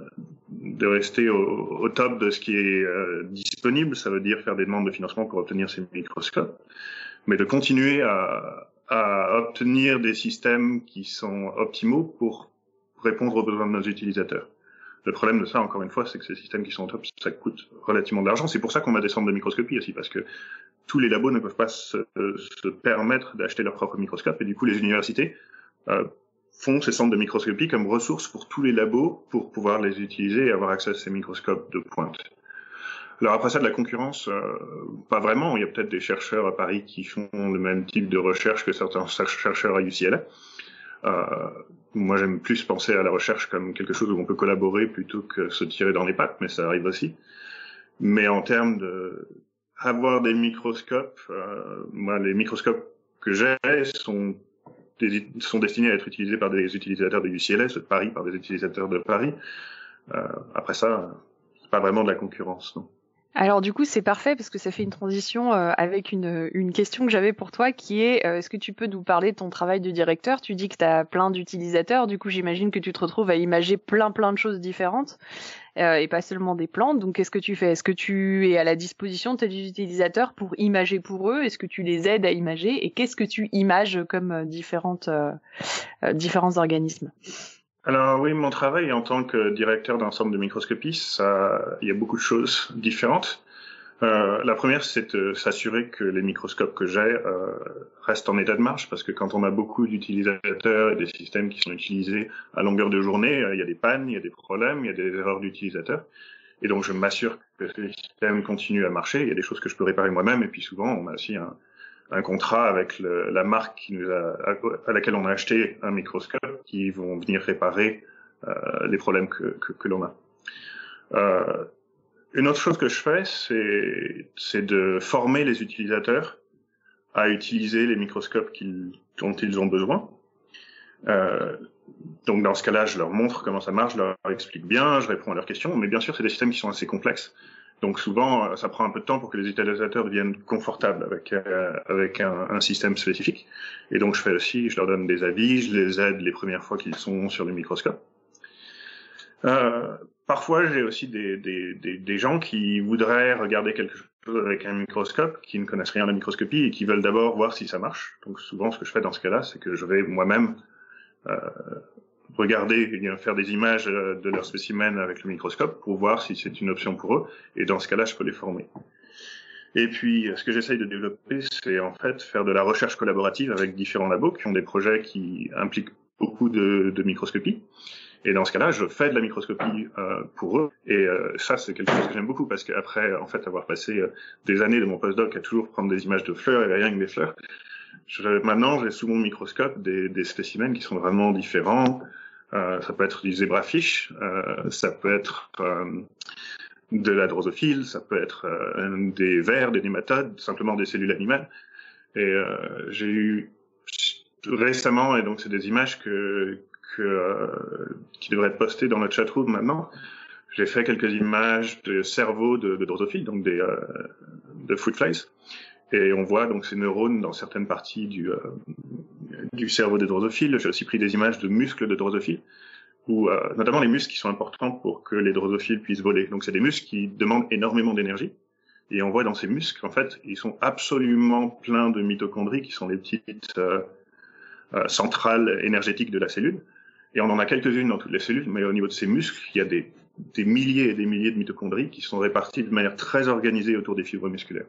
de rester au, top de ce qui est euh, disponible. Ça veut dire faire des demandes de financement pour obtenir ces microscopes, mais de continuer à, à obtenir des systèmes qui sont optimaux pour répondre aux besoins de nos utilisateurs. Le problème de ça, encore une fois, c'est que ces systèmes qui sont au top, ça coûte relativement de l'argent. C'est pour ça qu'on a des centres de microscopie aussi, parce que tous les labos ne peuvent pas se, se permettre d'acheter leur propre microscope, et du coup, les universités euh, font ces centres de microscopie comme ressources pour tous les labos pour pouvoir les utiliser et avoir accès à ces microscopes de pointe. Alors après ça, de la concurrence, euh, pas vraiment. Il y a peut-être des chercheurs à Paris qui font le même type de recherche que certains chercheurs à UCLA. Euh, moi, j'aime plus penser à la recherche comme quelque chose où on peut collaborer plutôt que se tirer dans les pattes, mais ça arrive aussi. Mais en termes de avoir des microscopes, euh, moi, les microscopes que j'ai sont sont destinés à être utilisés par des utilisateurs de UCLS, de Paris, par des utilisateurs de Paris. Euh, après ça, c'est pas vraiment de la concurrence, non. Alors du coup, c'est parfait parce que ça fait une transition euh, avec une, une, question que j'avais pour toi qui est euh, est-ce que tu peux nous parler de ton travail de directeur? Tu dis que tu as plein d'utilisateurs, du coup j'imagine que tu te retrouves à imager plein plein de choses différentes euh, et pas seulement des plantes. Donc qu'est-ce que tu fais? Est-ce que tu es à la disposition de tes utilisateurs pour imager pour eux? Est-ce que tu les aides à imager? Et qu'est-ce que tu images comme différentes, différents organismes? Alors oui, mon travail en tant que directeur d'un centre de microscopie, ça, il y a beaucoup de choses différentes. Euh, la première, c'est de s'assurer que les microscopes que j'ai euh, restent en état de marche, parce que quand on a beaucoup d'utilisateurs et des systèmes qui sont utilisés à longueur de journée, euh, il y a des pannes, il y a des problèmes, il y a des erreurs d'utilisateurs. Et donc, je m'assure que ces systèmes continuent à marcher. Il y a des choses que je peux réparer moi-même, et puis souvent, on a aussi un, un contrat avec le, la marque qui nous a, à, laquelle on a acheté un microscope qui vont venir réparer euh, les problèmes que, que, que l'on a. Une autre chose que je fais, c'est de former les utilisateurs à utiliser les microscopes dont ils ont besoin. Euh, donc dans ce cas-là, je leur montre comment ça marche, je leur explique bien, je réponds à leurs questions, mais bien sûr, c'est des systèmes qui sont assez complexes. Donc souvent, euh, ça prend un peu de temps pour que les utilisateurs deviennent confortables avec euh, avec un, un, système spécifique. Et donc je fais aussi, je leur donne des avis, je les aide les premières fois qu'ils sont sur le microscope. Euh, parfois, j'ai aussi des, des, des, gens qui voudraient regarder quelque chose avec un microscope, qui ne connaissent rien à la microscopie et qui veulent d'abord voir si ça marche. Donc souvent, ce que je fais dans ce cas-là, c'est que je vais moi-même euh, regarder, faire des images de leurs spécimens avec le microscope pour voir si c'est une option pour eux. Et dans ce cas-là, je peux les former. Et puis, ce que j'essaye de développer, c'est en fait faire de la recherche collaborative avec différents labos qui ont des projets qui impliquent beaucoup de, de microscopie. Et dans ce cas-là, je fais de la microscopie euh, pour eux. Et euh, ça, c'est quelque chose que j'aime beaucoup parce qu'après, en fait, avoir passé euh, des années de mon postdoc à toujours prendre des images de fleurs et rien que des fleurs, je, maintenant, j'ai sous mon microscope des, des, spécimens qui sont vraiment différents. Euh, ça peut être du zébrafiche, euh, ça peut être de la drosophile, ça peut être des vers, des nématodes, simplement des cellules animales. Et j'ai eu récemment, et donc c'est des images que, euh, qui devrait être posté dans notre chatroom maintenant. J'ai fait quelques images de cerveau de, drosophiles, donc des euh, de fruit flies, et on voit donc ces neurones dans certaines parties du euh, du cerveau des drosophiles. J'ai aussi pris des images de muscles de drosophiles, ou notamment les muscles qui sont importants pour que les drosophiles puissent voler. Donc c'est des muscles qui demandent énormément d'énergie. Et on voit dans ces muscles, en fait, ils sont absolument pleins de mitochondries, qui sont les petites euh, centrales énergétiques de la cellule. Et on en a quelques-unes dans toutes les cellules, mais au niveau de ces muscles, il y a des, milliers et des milliers de mitochondries qui sont réparties de manière très organisée autour des fibres musculaires.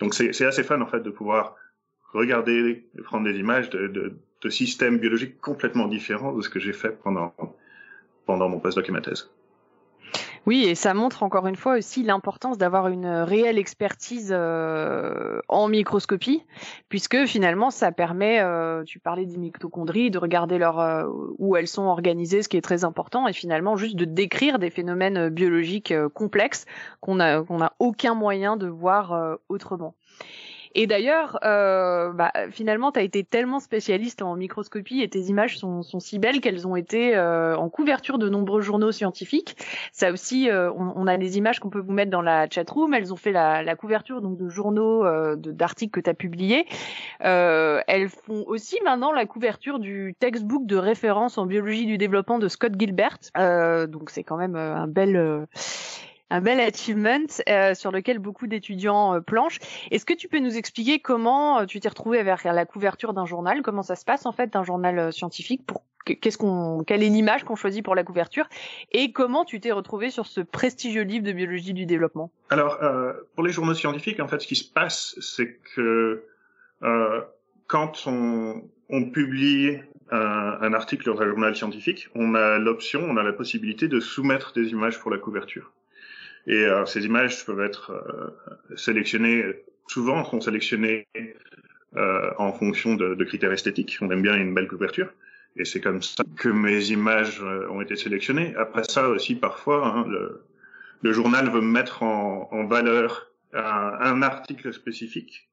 Donc c'est assez fun en fait de pouvoir regarder, prendre des images de systèmes biologiques complètement différents de ce que j'ai fait pendant, pendant mon postdoc et ma thèse. Oui, et ça montre encore une fois aussi l'importance d'avoir une réelle expertise euh, en microscopie, puisque finalement ça permet, euh, tu parlais des mitochondries, de regarder leur, euh, où elles sont organisées, ce qui est très important, et finalement juste de décrire des phénomènes biologiques complexes qu'on a, qu'on a aucun moyen de voir autrement. Et d'ailleurs, euh, bah, finalement, tu as été tellement spécialiste en microscopie et tes images sont, sont si belles qu'elles ont été euh, en couverture de nombreux journaux scientifiques. Ça aussi, euh, on, on, a des images qu'on peut vous mettre dans la chat room. Elles ont fait la, la couverture donc de journaux, euh, d'articles que tu as publiés. Euh, elles font aussi maintenant la couverture du textbook de référence en biologie du développement de Scott Gilbert. donc c'est quand même un bel un bel achievement euh, sur lequel beaucoup d'étudiants euh, planchent. Est-ce que tu peux nous expliquer comment euh, tu t'es retrouvé avec la couverture d'un journal? Comment ça se passe en fait d'un journal scientifique? Pour qu'est-ce qu'on quelle est l'image qu'on choisit pour la couverture? Et comment tu t'es retrouvé sur ce prestigieux livre de biologie du développement? Alors pour les journaux scientifiques en fait ce qui se passe c'est que quand on, on publie un, article dans un journal scientifique, on a l'option, on a la possibilité de soumettre des images pour la couverture. Et euh, ces images peuvent être euh, sélectionnées, souvent sont sélectionnées euh, en fonction de, de, critères esthétiques. On aime bien une belle couverture. Et c'est comme ça que mes images ont été sélectionnées. Après ça aussi, parfois, hein, le, le, journal veut mettre en, en valeur un, un, article spécifique.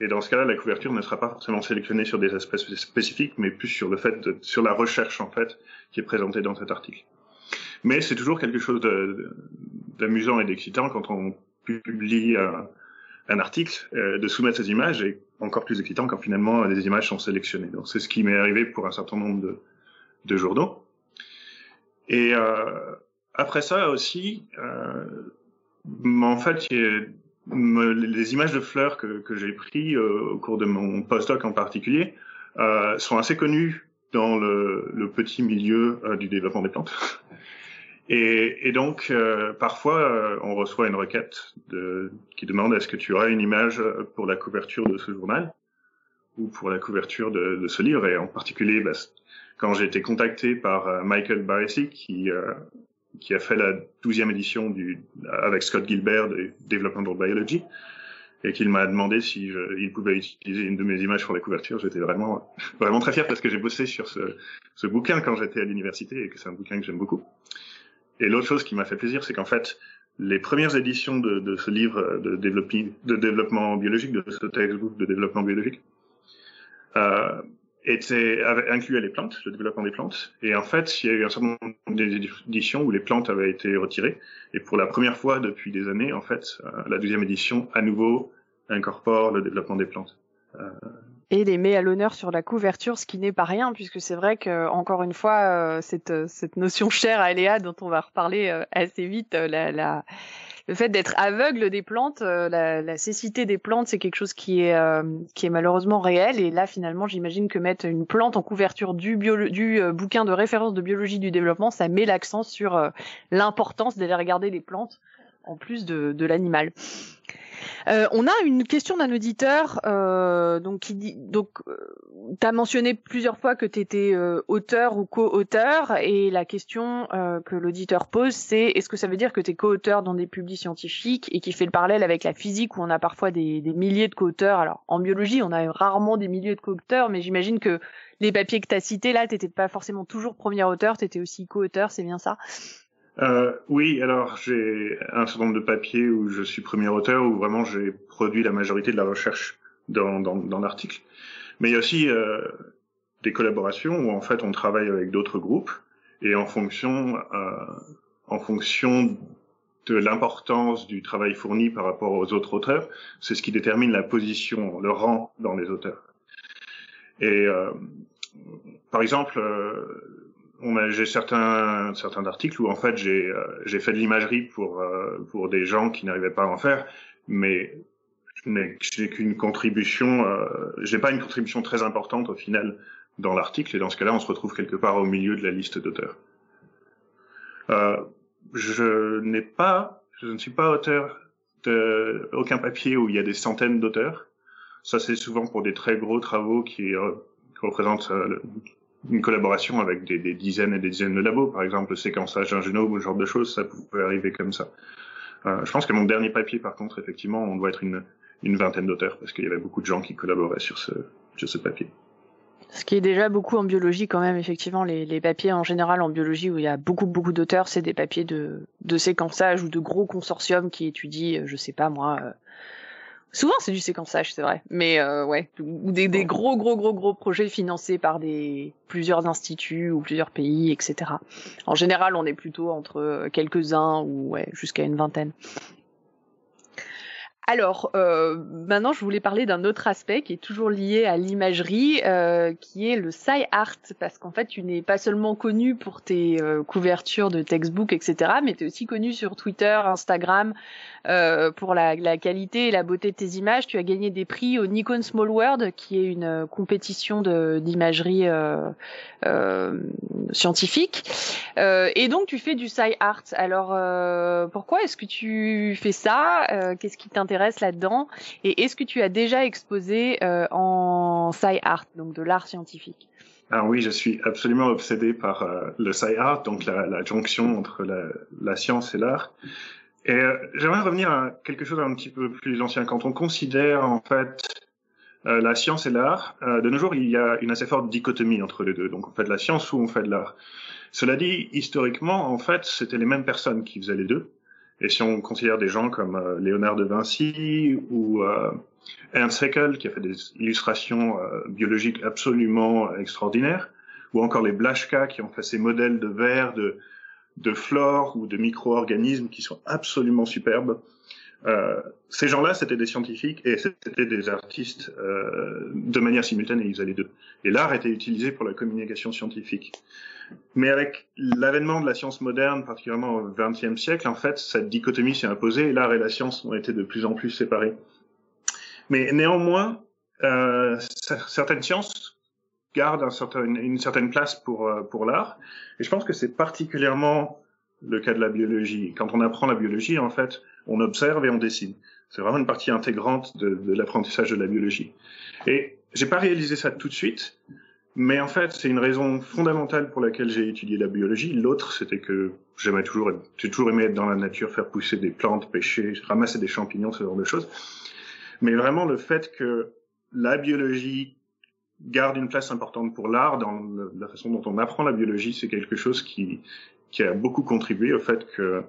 Et dans ce cas-là, la couverture ne sera pas forcément sélectionnée sur des aspects spécifiques, mais plus sur le fait de, sur la recherche en fait qui est présentée dans cet article. Mais c'est toujours quelque chose d'amusant et d'excitant quand on publie un, un article, euh, de soumettre ces images et encore plus excitant quand finalement les images sont sélectionnées. Donc c'est ce qui m'est arrivé pour un certain nombre de, de journaux. Et euh, après ça aussi, euh, en fait, les images de fleurs que, j'ai prises euh, au cours de mon postdoc en particulier euh, sont assez connues dans le, petit milieu euh, du développement des plantes. Et, et donc, euh, parfois, euh, on reçoit une requête de, qui demande est-ce que tu aurais une image pour la couverture de ce journal ou pour la couverture de, de ce livre? Et en particulier, bah, quand j'ai été contacté par euh, Michael Baresi, qui, qui a fait la douzième édition du, avec Scott Gilbert de Developmental Biology, et qu'il m'a demandé si je, il pouvait utiliser une de mes images pour la couverture. J'étais vraiment, vraiment très fier parce que j'ai bossé sur ce, ce bouquin quand j'étais à l'université et que c'est un bouquin que j'aime beaucoup. Et l'autre chose qui m'a fait plaisir, c'est qu'en fait, les premières éditions de, de ce livre de, de, développement biologique, de ce textbook de développement biologique, euh, étaient, incluaient les plantes, le développement des plantes. Et en fait, il y a eu un certain nombre d'éditions où les plantes avaient été retirées. Et pour la première fois depuis des années, en fait, euh, la deuxième édition, à nouveau, incorpore le développement des plantes. Euh, et les met à l'honneur sur la couverture, ce qui n'est pas rien, puisque c'est vrai que encore une fois, euh, cette, euh, cette notion chère à Léa, dont on va reparler euh, assez vite, le fait d'être aveugle des plantes, la, cécité des plantes, c'est quelque chose qui est qui est malheureusement réel. Et là, finalement, j'imagine que mettre une plante en couverture du, du bouquin de référence de biologie du développement, ça met l'accent sur l'importance d'aller regarder les plantes en plus de l'animal. Euh, on a une question d'un auditeur euh, donc qui dit donc euh, tu as mentionné plusieurs fois que tu étais auteur ou co-auteur et la question que l'auditeur pose c'est est-ce que ça veut dire que tu es co-auteur dans des publics scientifiques et qui fait le parallèle avec la physique où on a parfois des, milliers de co-auteurs? Alors en biologie on a rarement des milliers de co-auteurs mais j'imagine que les papiers que tu as cités là t'étais pas forcément toujours premier auteur tu étais aussi co-auteur c'est bien ça? Euh, oui, alors j'ai un certain nombre de papiers où je suis premier auteur, où vraiment j'ai produit la majorité de la recherche dans, dans, dans l'article. Mais il y a aussi euh, des collaborations où en fait on travaille avec d'autres groupes et en fonction, euh, en fonction de l'importance du travail fourni par rapport aux autres auteurs, c'est ce qui détermine la position, le rang dans les auteurs. Et euh, par exemple, euh, j'ai certains certains articles où en fait j'ai euh, j'ai fait de l'imagerie pour euh, pour des gens qui n'arrivaient pas à en faire, mais je n'ai qu'une contribution, euh, j'ai pas une contribution très importante au final dans l'article et dans ce cas-là on se retrouve quelque part au milieu de la liste d'auteurs. Euh, je n'ai pas, je ne suis pas auteur de aucun papier où il y a des centaines d'auteurs. Ça c'est souvent pour des très gros travaux qui, qui représentent une collaboration avec des, dizaines et des dizaines de labos, par exemple le séquençage d'un génome ou ce genre de choses, ça peut arriver comme ça. Euh, je pense que mon dernier papier, par contre, effectivement, on doit être une, une vingtaine d'auteurs parce qu'il y avait beaucoup de gens qui collaboraient sur ce, sur ce papier. Ce qui est déjà beaucoup en biologie quand même, effectivement, les, les papiers en général en biologie où il y a beaucoup beaucoup d'auteurs, c'est des papiers de, de séquençage ou de gros consortiums qui étudient, je sais pas moi, euh, Souvent, c'est du séquençage, c'est vrai. Mais euh, ouais, ou des, des, gros, gros, gros, gros projets financés par des plusieurs instituts ou plusieurs pays, etc. En général, on est plutôt entre quelques-uns ou ouais, jusqu'à une vingtaine. Alors, euh, maintenant, je voulais parler d'un autre aspect qui est toujours lié à l'imagerie, euh, qui est le sci art, parce qu'en fait, tu n'es pas seulement connu pour tes euh, couvertures de textbook, etc., mais tu es aussi connu sur Twitter, Instagram, euh, pour la, la, qualité et la beauté de tes images. Tu as gagné des prix au Nikon Small World, qui est une compétition d'imagerie scientifique. et donc, tu fais du sci art. Alors, pourquoi est-ce que tu fais ça? Qu'est-ce qui t'intéresse? Là-dedans Et est-ce que tu as déjà exposé euh, en sci art, donc de l'art scientifique? Ah oui, je suis absolument obsédé par euh, le sci art, donc la, jonction entre la, science et l'art. Et euh, j'aimerais revenir à quelque chose un petit peu plus ancien. Quand on considère en fait la science et l'art, de nos jours, il y a une assez forte dichotomie entre les deux. Donc on fait de la science ou on fait de l'art. Cela dit, historiquement, en fait, c'était les mêmes personnes qui faisaient les deux. Et si on considère des gens comme euh, Léonard de Vinci ou euh, Ernst Haeckel, qui a fait des illustrations euh, biologiques absolument extraordinaires, ou encore les Blaschka, qui ont fait ces modèles de verre, de, de flore ou de micro-organismes qui sont absolument superbes. Euh, ces gens-là, c'était des scientifiques et c'était des artistes euh, de manière simultanée, ils faisaient les deux. Et l'art était utilisé pour la communication scientifique. Mais avec l'avènement de la science moderne, particulièrement au XXe siècle, en fait, cette dichotomie s'est imposée et l'art et la science ont été de plus en plus séparés. Mais néanmoins, euh, certaines sciences gardent une certaine place pour, euh, pour l'art. Et je pense que c'est particulièrement le cas de la biologie. Quand on apprend la biologie, en fait, on observe et on dessine. C'est vraiment une partie intégrante de, de l'apprentissage de la biologie. Et j'ai pas réalisé ça tout de suite, mais en fait, c'est une raison fondamentale pour laquelle j'ai étudié la biologie. L'autre, c'était que j'aimais toujours, j'ai toujours aimé être dans la nature, faire pousser des plantes, pêcher, ramasser des champignons, ce genre de choses. Mais vraiment, le fait que la biologie garde une place importante pour l'art dans la façon dont on apprend la biologie, c'est quelque chose qui, qui a beaucoup contribué au fait que,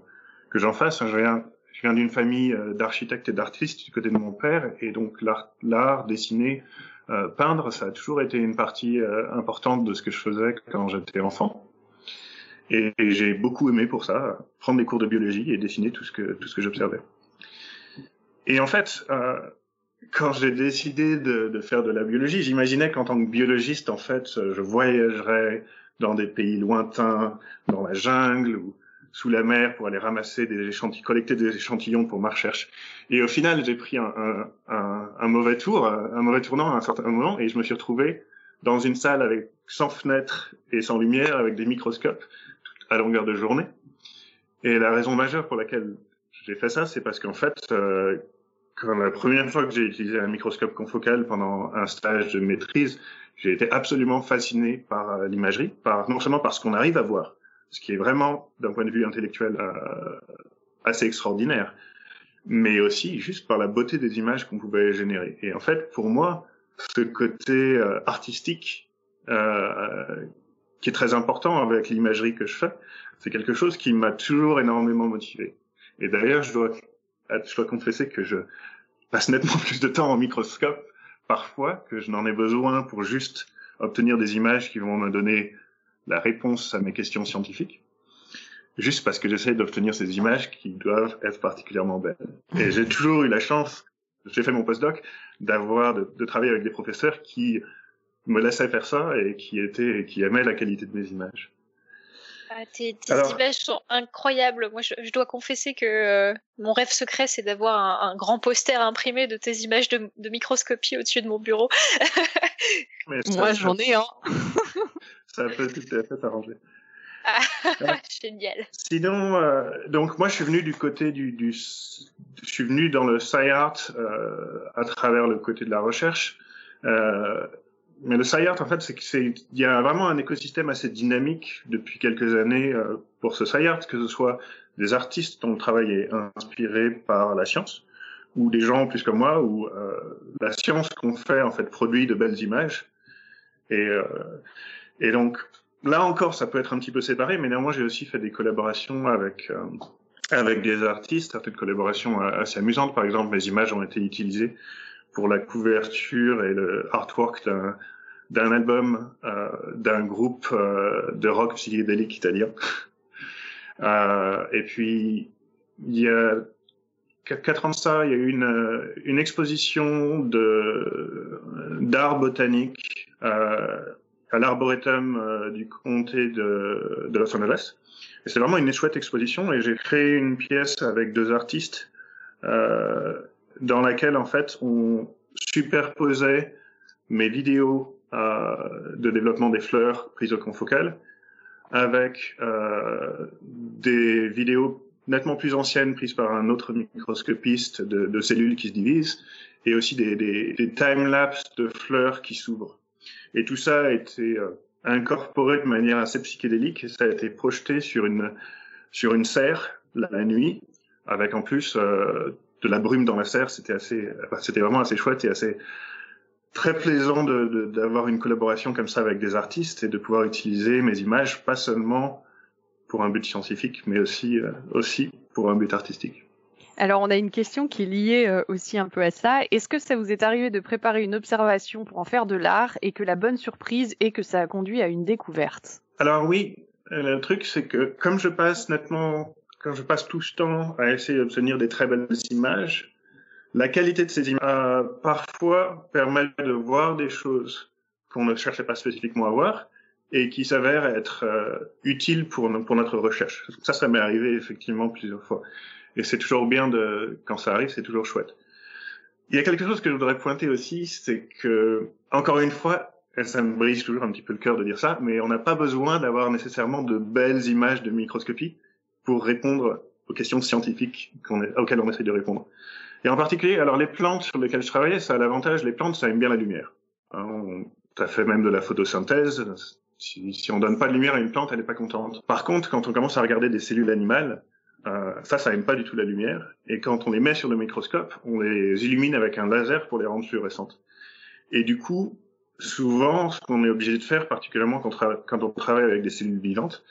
que j'en fasse. Je viens, je viens d'une famille euh, d'architectes et d'artistes du côté de mon père, et donc l'art, dessiner, euh, peindre, ça a toujours été une partie euh, importante de ce que je faisais quand j'étais enfant. Et, j'ai beaucoup aimé pour ça, prendre des cours de biologie et dessiner tout ce que tout ce que j'observais. Et en fait, quand j'ai décidé de, de, faire de la biologie, j'imaginais qu'en tant que biologiste, en fait, je voyagerais dans des pays lointains, dans la jungle ou sous la mer pour aller ramasser des échantillons, collecter des échantillons pour ma recherche. Et au final, j'ai pris un, un, un, mauvais tour, un mauvais tournant à un certain moment, et je me suis retrouvé dans une salle avec sans fenêtres et sans lumière, avec des microscopes à longueur de journée. Et la raison majeure pour laquelle j'ai fait ça, c'est parce qu'en fait, euh, quand la première fois que j'ai utilisé un microscope confocal pendant un stage de maîtrise, j'ai été absolument fasciné par euh, l'imagerie, par non seulement par ce qu'on arrive à voir, ce qui est vraiment d'un point de vue intellectuel euh, assez extraordinaire, mais aussi juste par la beauté des images qu'on pouvait générer. Et en fait, pour moi, ce côté euh, artistique euh, qui est très important avec l'imagerie que je fais, c'est quelque chose qui m'a toujours énormément motivé. Et d'ailleurs, je dois, je dois confesser que je passe nettement [laughs] plus de temps en microscope parfois que je n'en ai besoin pour juste obtenir des images qui vont me donner la réponse à mes questions scientifiques. Juste parce que j'essaie d'obtenir ces images qui doivent être particulièrement belles. Et j'ai toujours eu la chance, j'ai fait mon postdoc, d'avoir, de, travailler avec des professeurs qui me laissaient faire ça et qui étaient, qui aimaient la qualité de mes images. Ah, tes, tes images sont incroyables. Moi, je, je dois confesser que euh, mon rêve secret, c'est d'avoir un, un, grand poster imprimé de tes images de, de microscopie au-dessus de mon bureau. [laughs] Moi, j'en ai un. [laughs] ça peut tout à fait s'arranger. Ah, [laughs] génial. Sinon, euh, donc moi, je suis venu du côté du, du je suis venu dans le sci-art euh, à travers le côté de la recherche. Euh, mais le sci-art, en fait, c'est qu'il y a vraiment un écosystème assez dynamique depuis quelques années euh, pour ce sci-art, que ce soit des artistes dont le travail est inspiré par la science, ou des gens plus comme moi, où euh, la science qu'on fait, en fait, produit de belles images. Et, euh, et donc, là encore, ça peut être un petit peu séparé, mais néanmoins, j'ai aussi fait des collaborations avec, euh, avec des artistes, certaines collaborations assez amusantes. Par exemple, mes images ont été utilisées pour la couverture et le artwork d'un album euh, d'un groupe euh, de rock psychédélique italien. euh, et puis il y a quatre ans de ça, il y a eu une, une exposition de d'art botanique euh, à l'arboretum euh, du comté de, de Los Angeles. Et c'est vraiment une chouette exposition et j'ai créé une pièce avec deux artistes euh, dans laquelle en fait on superposait mes vidéos euh, de développement des fleurs prises au confocal avec euh, des vidéos nettement plus anciennes prises par un autre microscopiste de, de cellules qui se divisent et aussi des, des, des time-lapse de fleurs qui s'ouvrent. Et tout ça a été euh, incorporé de manière assez psychédélique et ça a été projeté sur une, sur une serre la nuit avec en plus euh, de la brume dans la serre, c'était assez, c'était vraiment assez chouette et assez très plaisant d'avoir de, de, une collaboration comme ça avec des artistes et de pouvoir utiliser mes images pas seulement pour un but scientifique, mais aussi euh, aussi pour un but artistique. Alors, on a une question qui est liée euh, aussi un peu à ça. Est-ce que ça vous est arrivé de préparer une observation pour en faire de l'art et que la bonne surprise est que ça a conduit à une découverte? Alors oui, le truc c'est que comme je passe nettement quand je passe tout ce temps à essayer d'obtenir des très belles images, la qualité de ces images euh, parfois permet de voir des choses qu'on ne cherchait pas spécifiquement à voir et qui s'avèrent être euh, utiles pour, notre recherche. Ça, ça m'est arrivé effectivement plusieurs fois. Et c'est toujours bien de, quand ça arrive, c'est toujours chouette. Il y a quelque chose que je voudrais pointer aussi, c'est que, encore une fois, et ça me brise toujours un petit peu le cœur de dire ça, mais on n'a pas besoin d'avoir nécessairement de belles images de microscopie pour répondre aux questions scientifiques est, auxquelles on essaie de répondre. Et en particulier, alors les plantes sur lesquelles je travaillais, ça a l'avantage, les plantes, ça aime bien la lumière. Hein, on, ça fait même de la photosynthèse. Si, si on donne pas de lumière à une plante, elle n'est pas contente. Par contre, quand on commence à regarder des cellules animales, euh, ça, ça aime pas du tout la lumière. Et quand on les met sur le microscope, on les illumine avec un laser pour les rendre fluorescentes. Et du coup, souvent, ce qu'on est obligé de faire, particulièrement quand on travaille avec des cellules vivantes,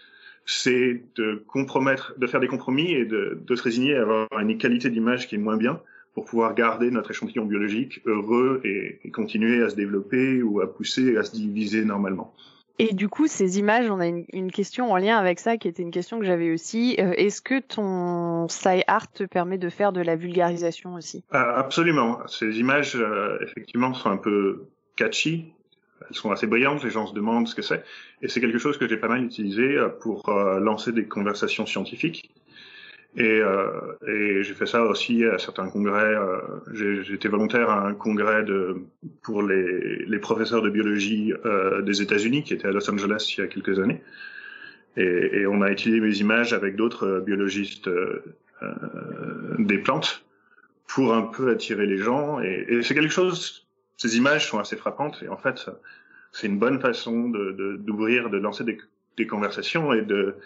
c'est de compromettre, de faire des compromis et de, de se résigner à avoir une qualité d'image qui est moins bien pour pouvoir garder notre échantillon biologique heureux et, et, continuer à se développer ou à pousser et à se diviser normalement. Et du coup, ces images, on a une, question en lien avec ça qui était une question que j'avais aussi. Euh, est-ce que ton art te permet de faire de la vulgarisation aussi? Ah, Absolument. Ces images, euh, effectivement, sont un peu catchy. Elles sont assez brillantes, les gens se demandent ce que c'est. Et c'est quelque chose que j'ai pas mal utilisé euh, pour lancer des conversations scientifiques. Et, euh, et j'ai fait ça aussi à certains congrès. Euh, J'étais volontaire à un congrès de, pour les, les professeurs de biologie euh, des États-Unis qui était à Los Angeles il y a quelques années. Et, et on a utilisé mes images avec d'autres biologistes euh, des plantes pour un peu attirer les gens. Et, et c'est quelque chose. Ces images sont assez frappantes et en fait, c'est une bonne façon de d'ouvrir, de, de lancer des, des conversations et de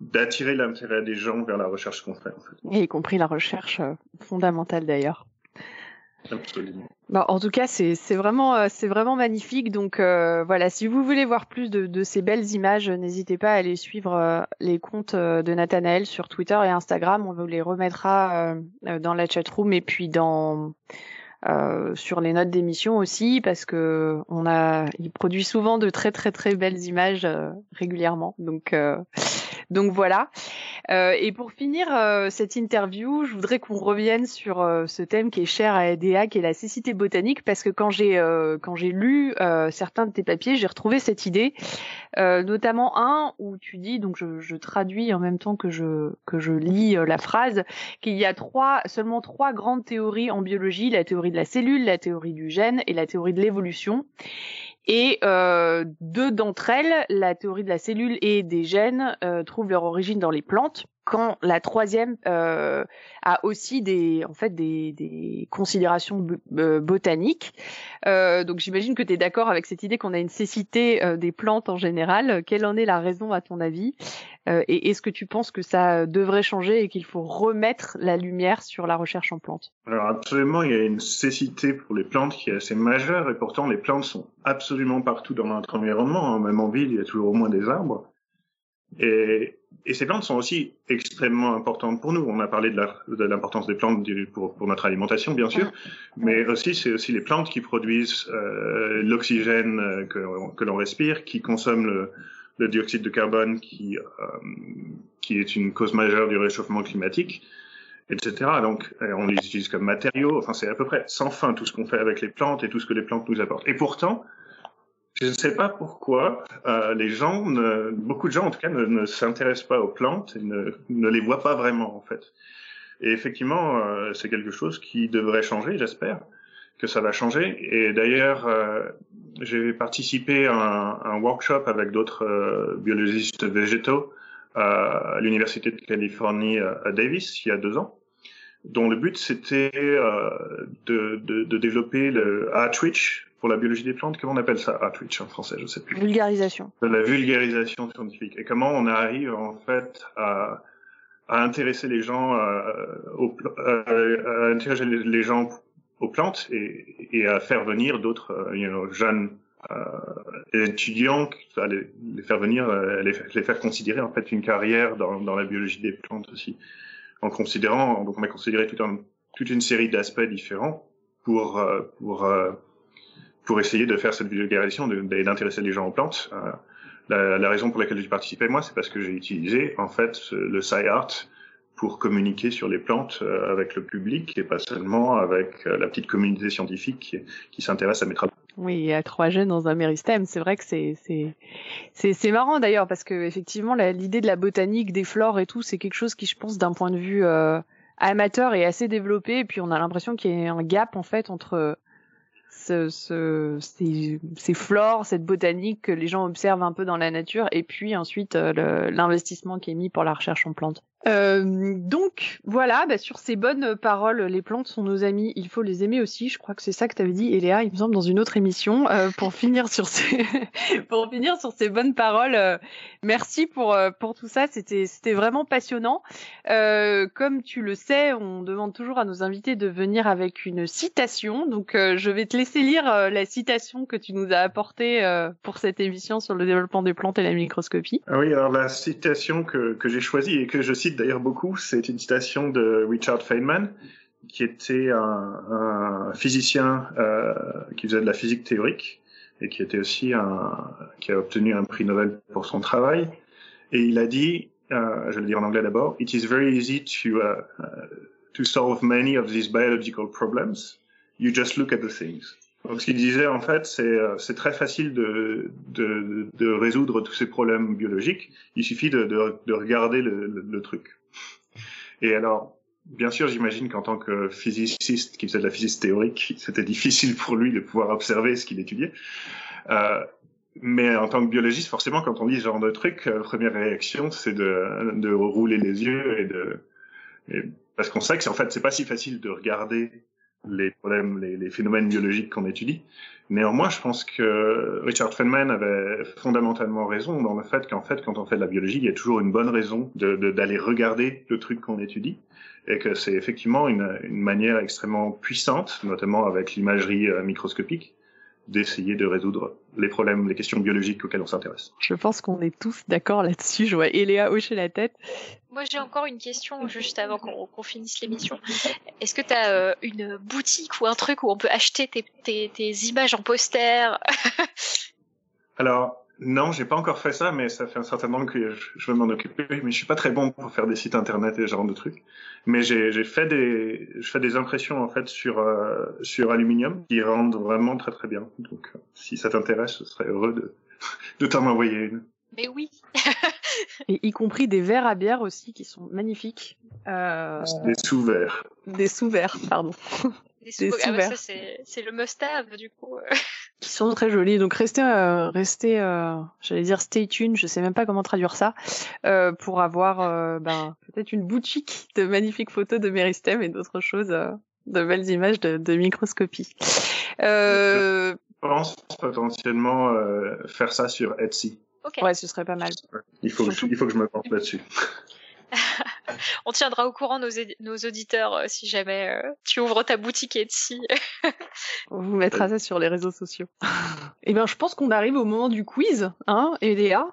d'attirer l'intérêt des gens vers la recherche qu'on fait. En fait. Et y compris la recherche euh, fondamentale d'ailleurs. Absolument. En tout cas, c'est vraiment euh, c'est vraiment magnifique. Donc euh, voilà, si vous voulez voir plus de, de ces belles images, n'hésitez pas à aller suivre les comptes de Nathanaël sur Twitter et Instagram. On vous les remettra dans la chat room et puis dans euh, sur les notes d'émission aussi parce que on a il produit souvent de très très très belles images régulièrement donc [laughs] donc voilà. Euh, et pour finir euh, cette interview, je voudrais qu'on revienne sur euh, ce thème qui est cher à EDA, qui est la cécité botanique, parce que quand j'ai quand j'ai lu certains de tes papiers, j'ai retrouvé cette idée, notamment un où tu dis, donc je, je, traduis en même temps que je que je lis la phrase, qu'il y a trois seulement trois grandes théories en biologie la théorie la cellule, la théorie du gène et la théorie de l'évolution. Et euh, deux d'entre elles, la théorie de la cellule et des gènes, euh, trouvent leur origine dans les plantes, quand la troisième euh, a aussi des, en fait, des, des considérations euh, botaniques. Euh, donc j'imagine que tu es d'accord avec cette idée qu'on a une cécité euh, des plantes en général. Quelle en est la raison à ton avis? Et est-ce que tu penses que ça devrait changer et qu'il faut remettre la lumière sur la recherche en plantes? Alors absolument, il y a une cécité pour les plantes qui est assez majeure et pourtant les plantes sont absolument partout dans notre environnement. Hein. Même en ville, il y a toujours au moins des arbres. Et, et, ces plantes sont aussi extrêmement importantes pour nous. On a parlé de l'importance des plantes pour, pour, notre alimentation, bien sûr, mais aussi c'est aussi les plantes qui produisent euh, l'oxygène euh, que, que l'on respire, qui consomment le, le, dioxyde de carbone, qui, euh, qui est une cause majeure du réchauffement climatique, etc. Donc, on les utilise comme matériaux. Enfin, c'est à peu près sans fin tout ce qu'on fait avec les plantes et tout ce que les plantes nous apportent. Et pourtant, je ne sais pas pourquoi euh, les gens, ne, beaucoup de gens en tout cas, ne, s'intéressent pas aux plantes et ne, les voient pas vraiment en fait. Et effectivement, euh, c'est quelque chose qui devrait changer, j'espère que ça va changer. Et d'ailleurs, euh, j'ai participé à un, workshop avec d'autres euh, biologistes végétaux à l'université de Californie à Davis il y a deux ans dont le but c'était euh, de, de, de, développer le outreach pour la biologie des plantes, comment on appelle ça Outreach en français, je sais plus. Vulgarisation. La vulgarisation scientifique. Et comment on arrive en fait à, à intéresser les gens euh, aux, à intéresser les gens aux plantes et, et à faire venir d'autres euh, you know, jeunes euh, étudiants, à les, les, faire venir, euh, les, les, faire considérer en fait une carrière dans, dans la biologie des plantes aussi, en considérant, donc on a considéré toute une série d'aspects différents pour pour pour essayer de faire cette vulgarisation d'intéresser les gens aux plantes. Euh, la, raison pour laquelle j'ai participé moi, c'est parce que j'ai utilisé en fait le SciArt pour communiquer sur les plantes euh, avec le public et pas seulement avec euh, la petite communauté scientifique qui, qui s'intéresse à mes travaux. Oui, a trois jeunes dans un méristème. C'est vrai que c'est c'est marrant d'ailleurs parce que effectivement l'idée de la botanique, des flores et tout, c'est quelque chose qui je pense d'un point de vue euh, amateur est assez développé. Et puis on a l'impression qu'il y a un gap en fait entre ce, ce, ces, ces, flores, cette botanique que les gens observent un peu dans la nature, et puis ensuite euh, l'investissement qui est mis pour la recherche en plantes. Euh, donc voilà, bah, sur ces bonnes paroles, les plantes sont nos amis, il faut les aimer aussi. Je crois que c'est ça que tu avais dit, Eléa, il me semble, dans une autre émission. Euh, pour [laughs] finir sur ces [laughs] pour finir sur ces bonnes paroles, euh, merci pour euh, pour tout ça. C'était c'était vraiment passionnant. Euh, comme tu le sais, on demande toujours à nos invités de venir avec une citation. Donc je vais te laisser lire la citation que tu nous as apportée pour cette émission sur le développement des plantes et la microscopie. Ah oui, alors la citation que que j'ai choisie et que je cite d'ailleurs beaucoup, c'est une citation de Richard Feynman, qui était un, physicien euh, qui faisait de la physique théorique, et qui était aussi un, qui a obtenu un prix Nobel pour son travail. Et il a dit, euh, je vais le dire en anglais d'abord, It is very easy to, uh, uh, to solve many of these biological problems. You just look at the things. Donc, ce qu'il disait, en fait, c'est, euh, c'est très facile de, de, de, résoudre tous ces problèmes biologiques. Il suffit de, de, de regarder le, le, truc. Et alors, bien sûr, j'imagine qu'en tant que physiciste qui faisait de la physique théorique, c'était difficile pour lui de pouvoir observer ce qu'il étudiait. Euh, mais en tant que biologiste, forcément, quand on dit ce genre de truc, la première réaction, c'est de, de rouler les yeux et de, et parce qu'on sait que en fait, c'est pas si facile de regarder les problèmes, les, les phénomènes biologiques qu'on étudie. Néanmoins, je pense que Richard Feynman avait fondamentalement raison dans le fait qu'en fait, quand on fait de la biologie, il y a toujours une bonne raison d'aller de, regarder le truc qu'on étudie et que c'est effectivement une, une, manière extrêmement puissante, notamment avec l'imagerie euh, microscopique, d'essayer de résoudre les problèmes, les questions biologiques auxquelles on s'intéresse. Je pense qu'on est tous d'accord là-dessus. Je vois Eléa hocher la tête. Moi, j'ai encore une question juste avant qu'on finisse l'émission. Est-ce que tu as euh, une boutique ou un truc où on peut acheter tes, tes, tes images en poster? Alors, non, j'ai pas encore fait ça, mais ça fait un certain temps que je, veux m'en occuper. Mais je suis pas très bon pour faire des sites internet et ce genre de trucs. Mais j'ai fait des, je fais des impressions en fait sur euh, sur aluminium qui rendent vraiment très très bien. Donc, euh, si ça t'intéresse, je serais heureux de [laughs] de t'en envoyer une. Mais oui. [laughs] et y compris des verres à bière aussi qui sont magnifiques. Euh... Des sous-verres. Des sous-verres, pardon. Des sous-verres. Ah ouais, c'est le must-have du coup qui sont très jolis. Donc restez, euh, restez, euh, j'allais dire stay tuned, je sais même pas comment traduire ça, euh, pour avoir euh, ben, peut-être une boutique de magnifiques photos de Meristem et d'autres choses, euh, de belles images de, de microscopie. Je pense potentiellement faire ça sur Etsy. Okay. Ouais, ce serait pas mal. Il faut, que, il faut que je me pense là-dessus. [laughs] [laughs] on tiendra au courant nos, nos auditeurs euh, si jamais euh, tu ouvres ta boutique Etsy. [laughs] on vous mettra ça sur les réseaux sociaux. [laughs] Eh bien, je pense qu'on arrive au moment du quiz, hein, Eléa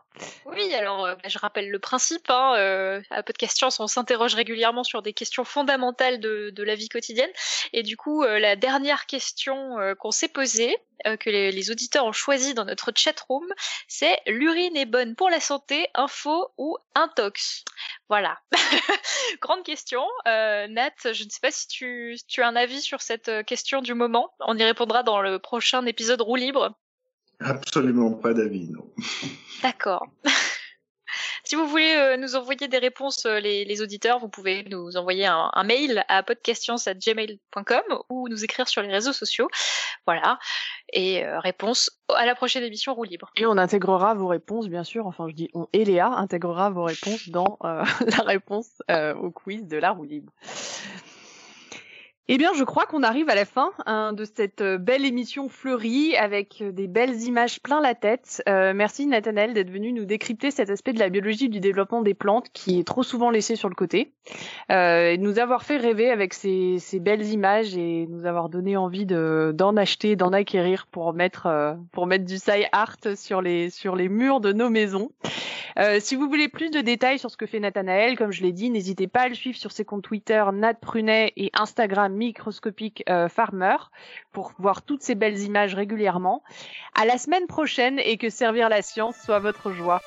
Oui, alors euh, bah, je rappelle le principe. Hein, à peu de questions, on s'interroge régulièrement sur des questions fondamentales de, de, la vie quotidienne. Et du coup, la dernière question qu'on s'est posée, que les, les, auditeurs ont choisi dans notre chat room, c'est l'urine est bonne pour la santé, info ou intox. Voilà. [laughs] Grande question. Euh, Nat, je ne sais pas si tu, tu as un avis sur cette euh, question du moment. On y répondra dans le prochain épisode Roue libre. Absolument pas d'avis, non. D'accord. [laughs] Si vous voulez euh, nous envoyer des réponses, euh, les, auditeurs, vous pouvez nous envoyer un, mail à podquestions@gmail.com ou nous écrire sur les réseaux sociaux. Voilà. Et euh, réponse à la prochaine émission Roue Libre. Et on intégrera vos réponses, bien sûr. Enfin, je dis on et Léa intégrera vos réponses dans [laughs] la réponse au quiz de la Roue Libre. Eh bien, je crois qu'on arrive à la fin hein, de cette euh, belle émission fleurie avec euh, des belles images plein la tête. Euh, merci Nathanaël d'être venu nous décrypter cet aspect de la biologie du développement des plantes qui est trop souvent laissé sur le côté. Et de nous avoir fait rêver avec ces, belles images et nous avoir donné envie de d'en acheter, d'en acquérir pour mettre du sci art sur les murs de nos maisons. Euh, si vous voulez plus de détails sur ce que fait Nathanaël, comme je l'ai dit, n'hésitez pas à le suivre sur ses comptes Twitter Nat Prunet et Instagram microscopique euh, farmer pour voir toutes ces belles images régulièrement. À la semaine prochaine et que servir la science soit votre joie.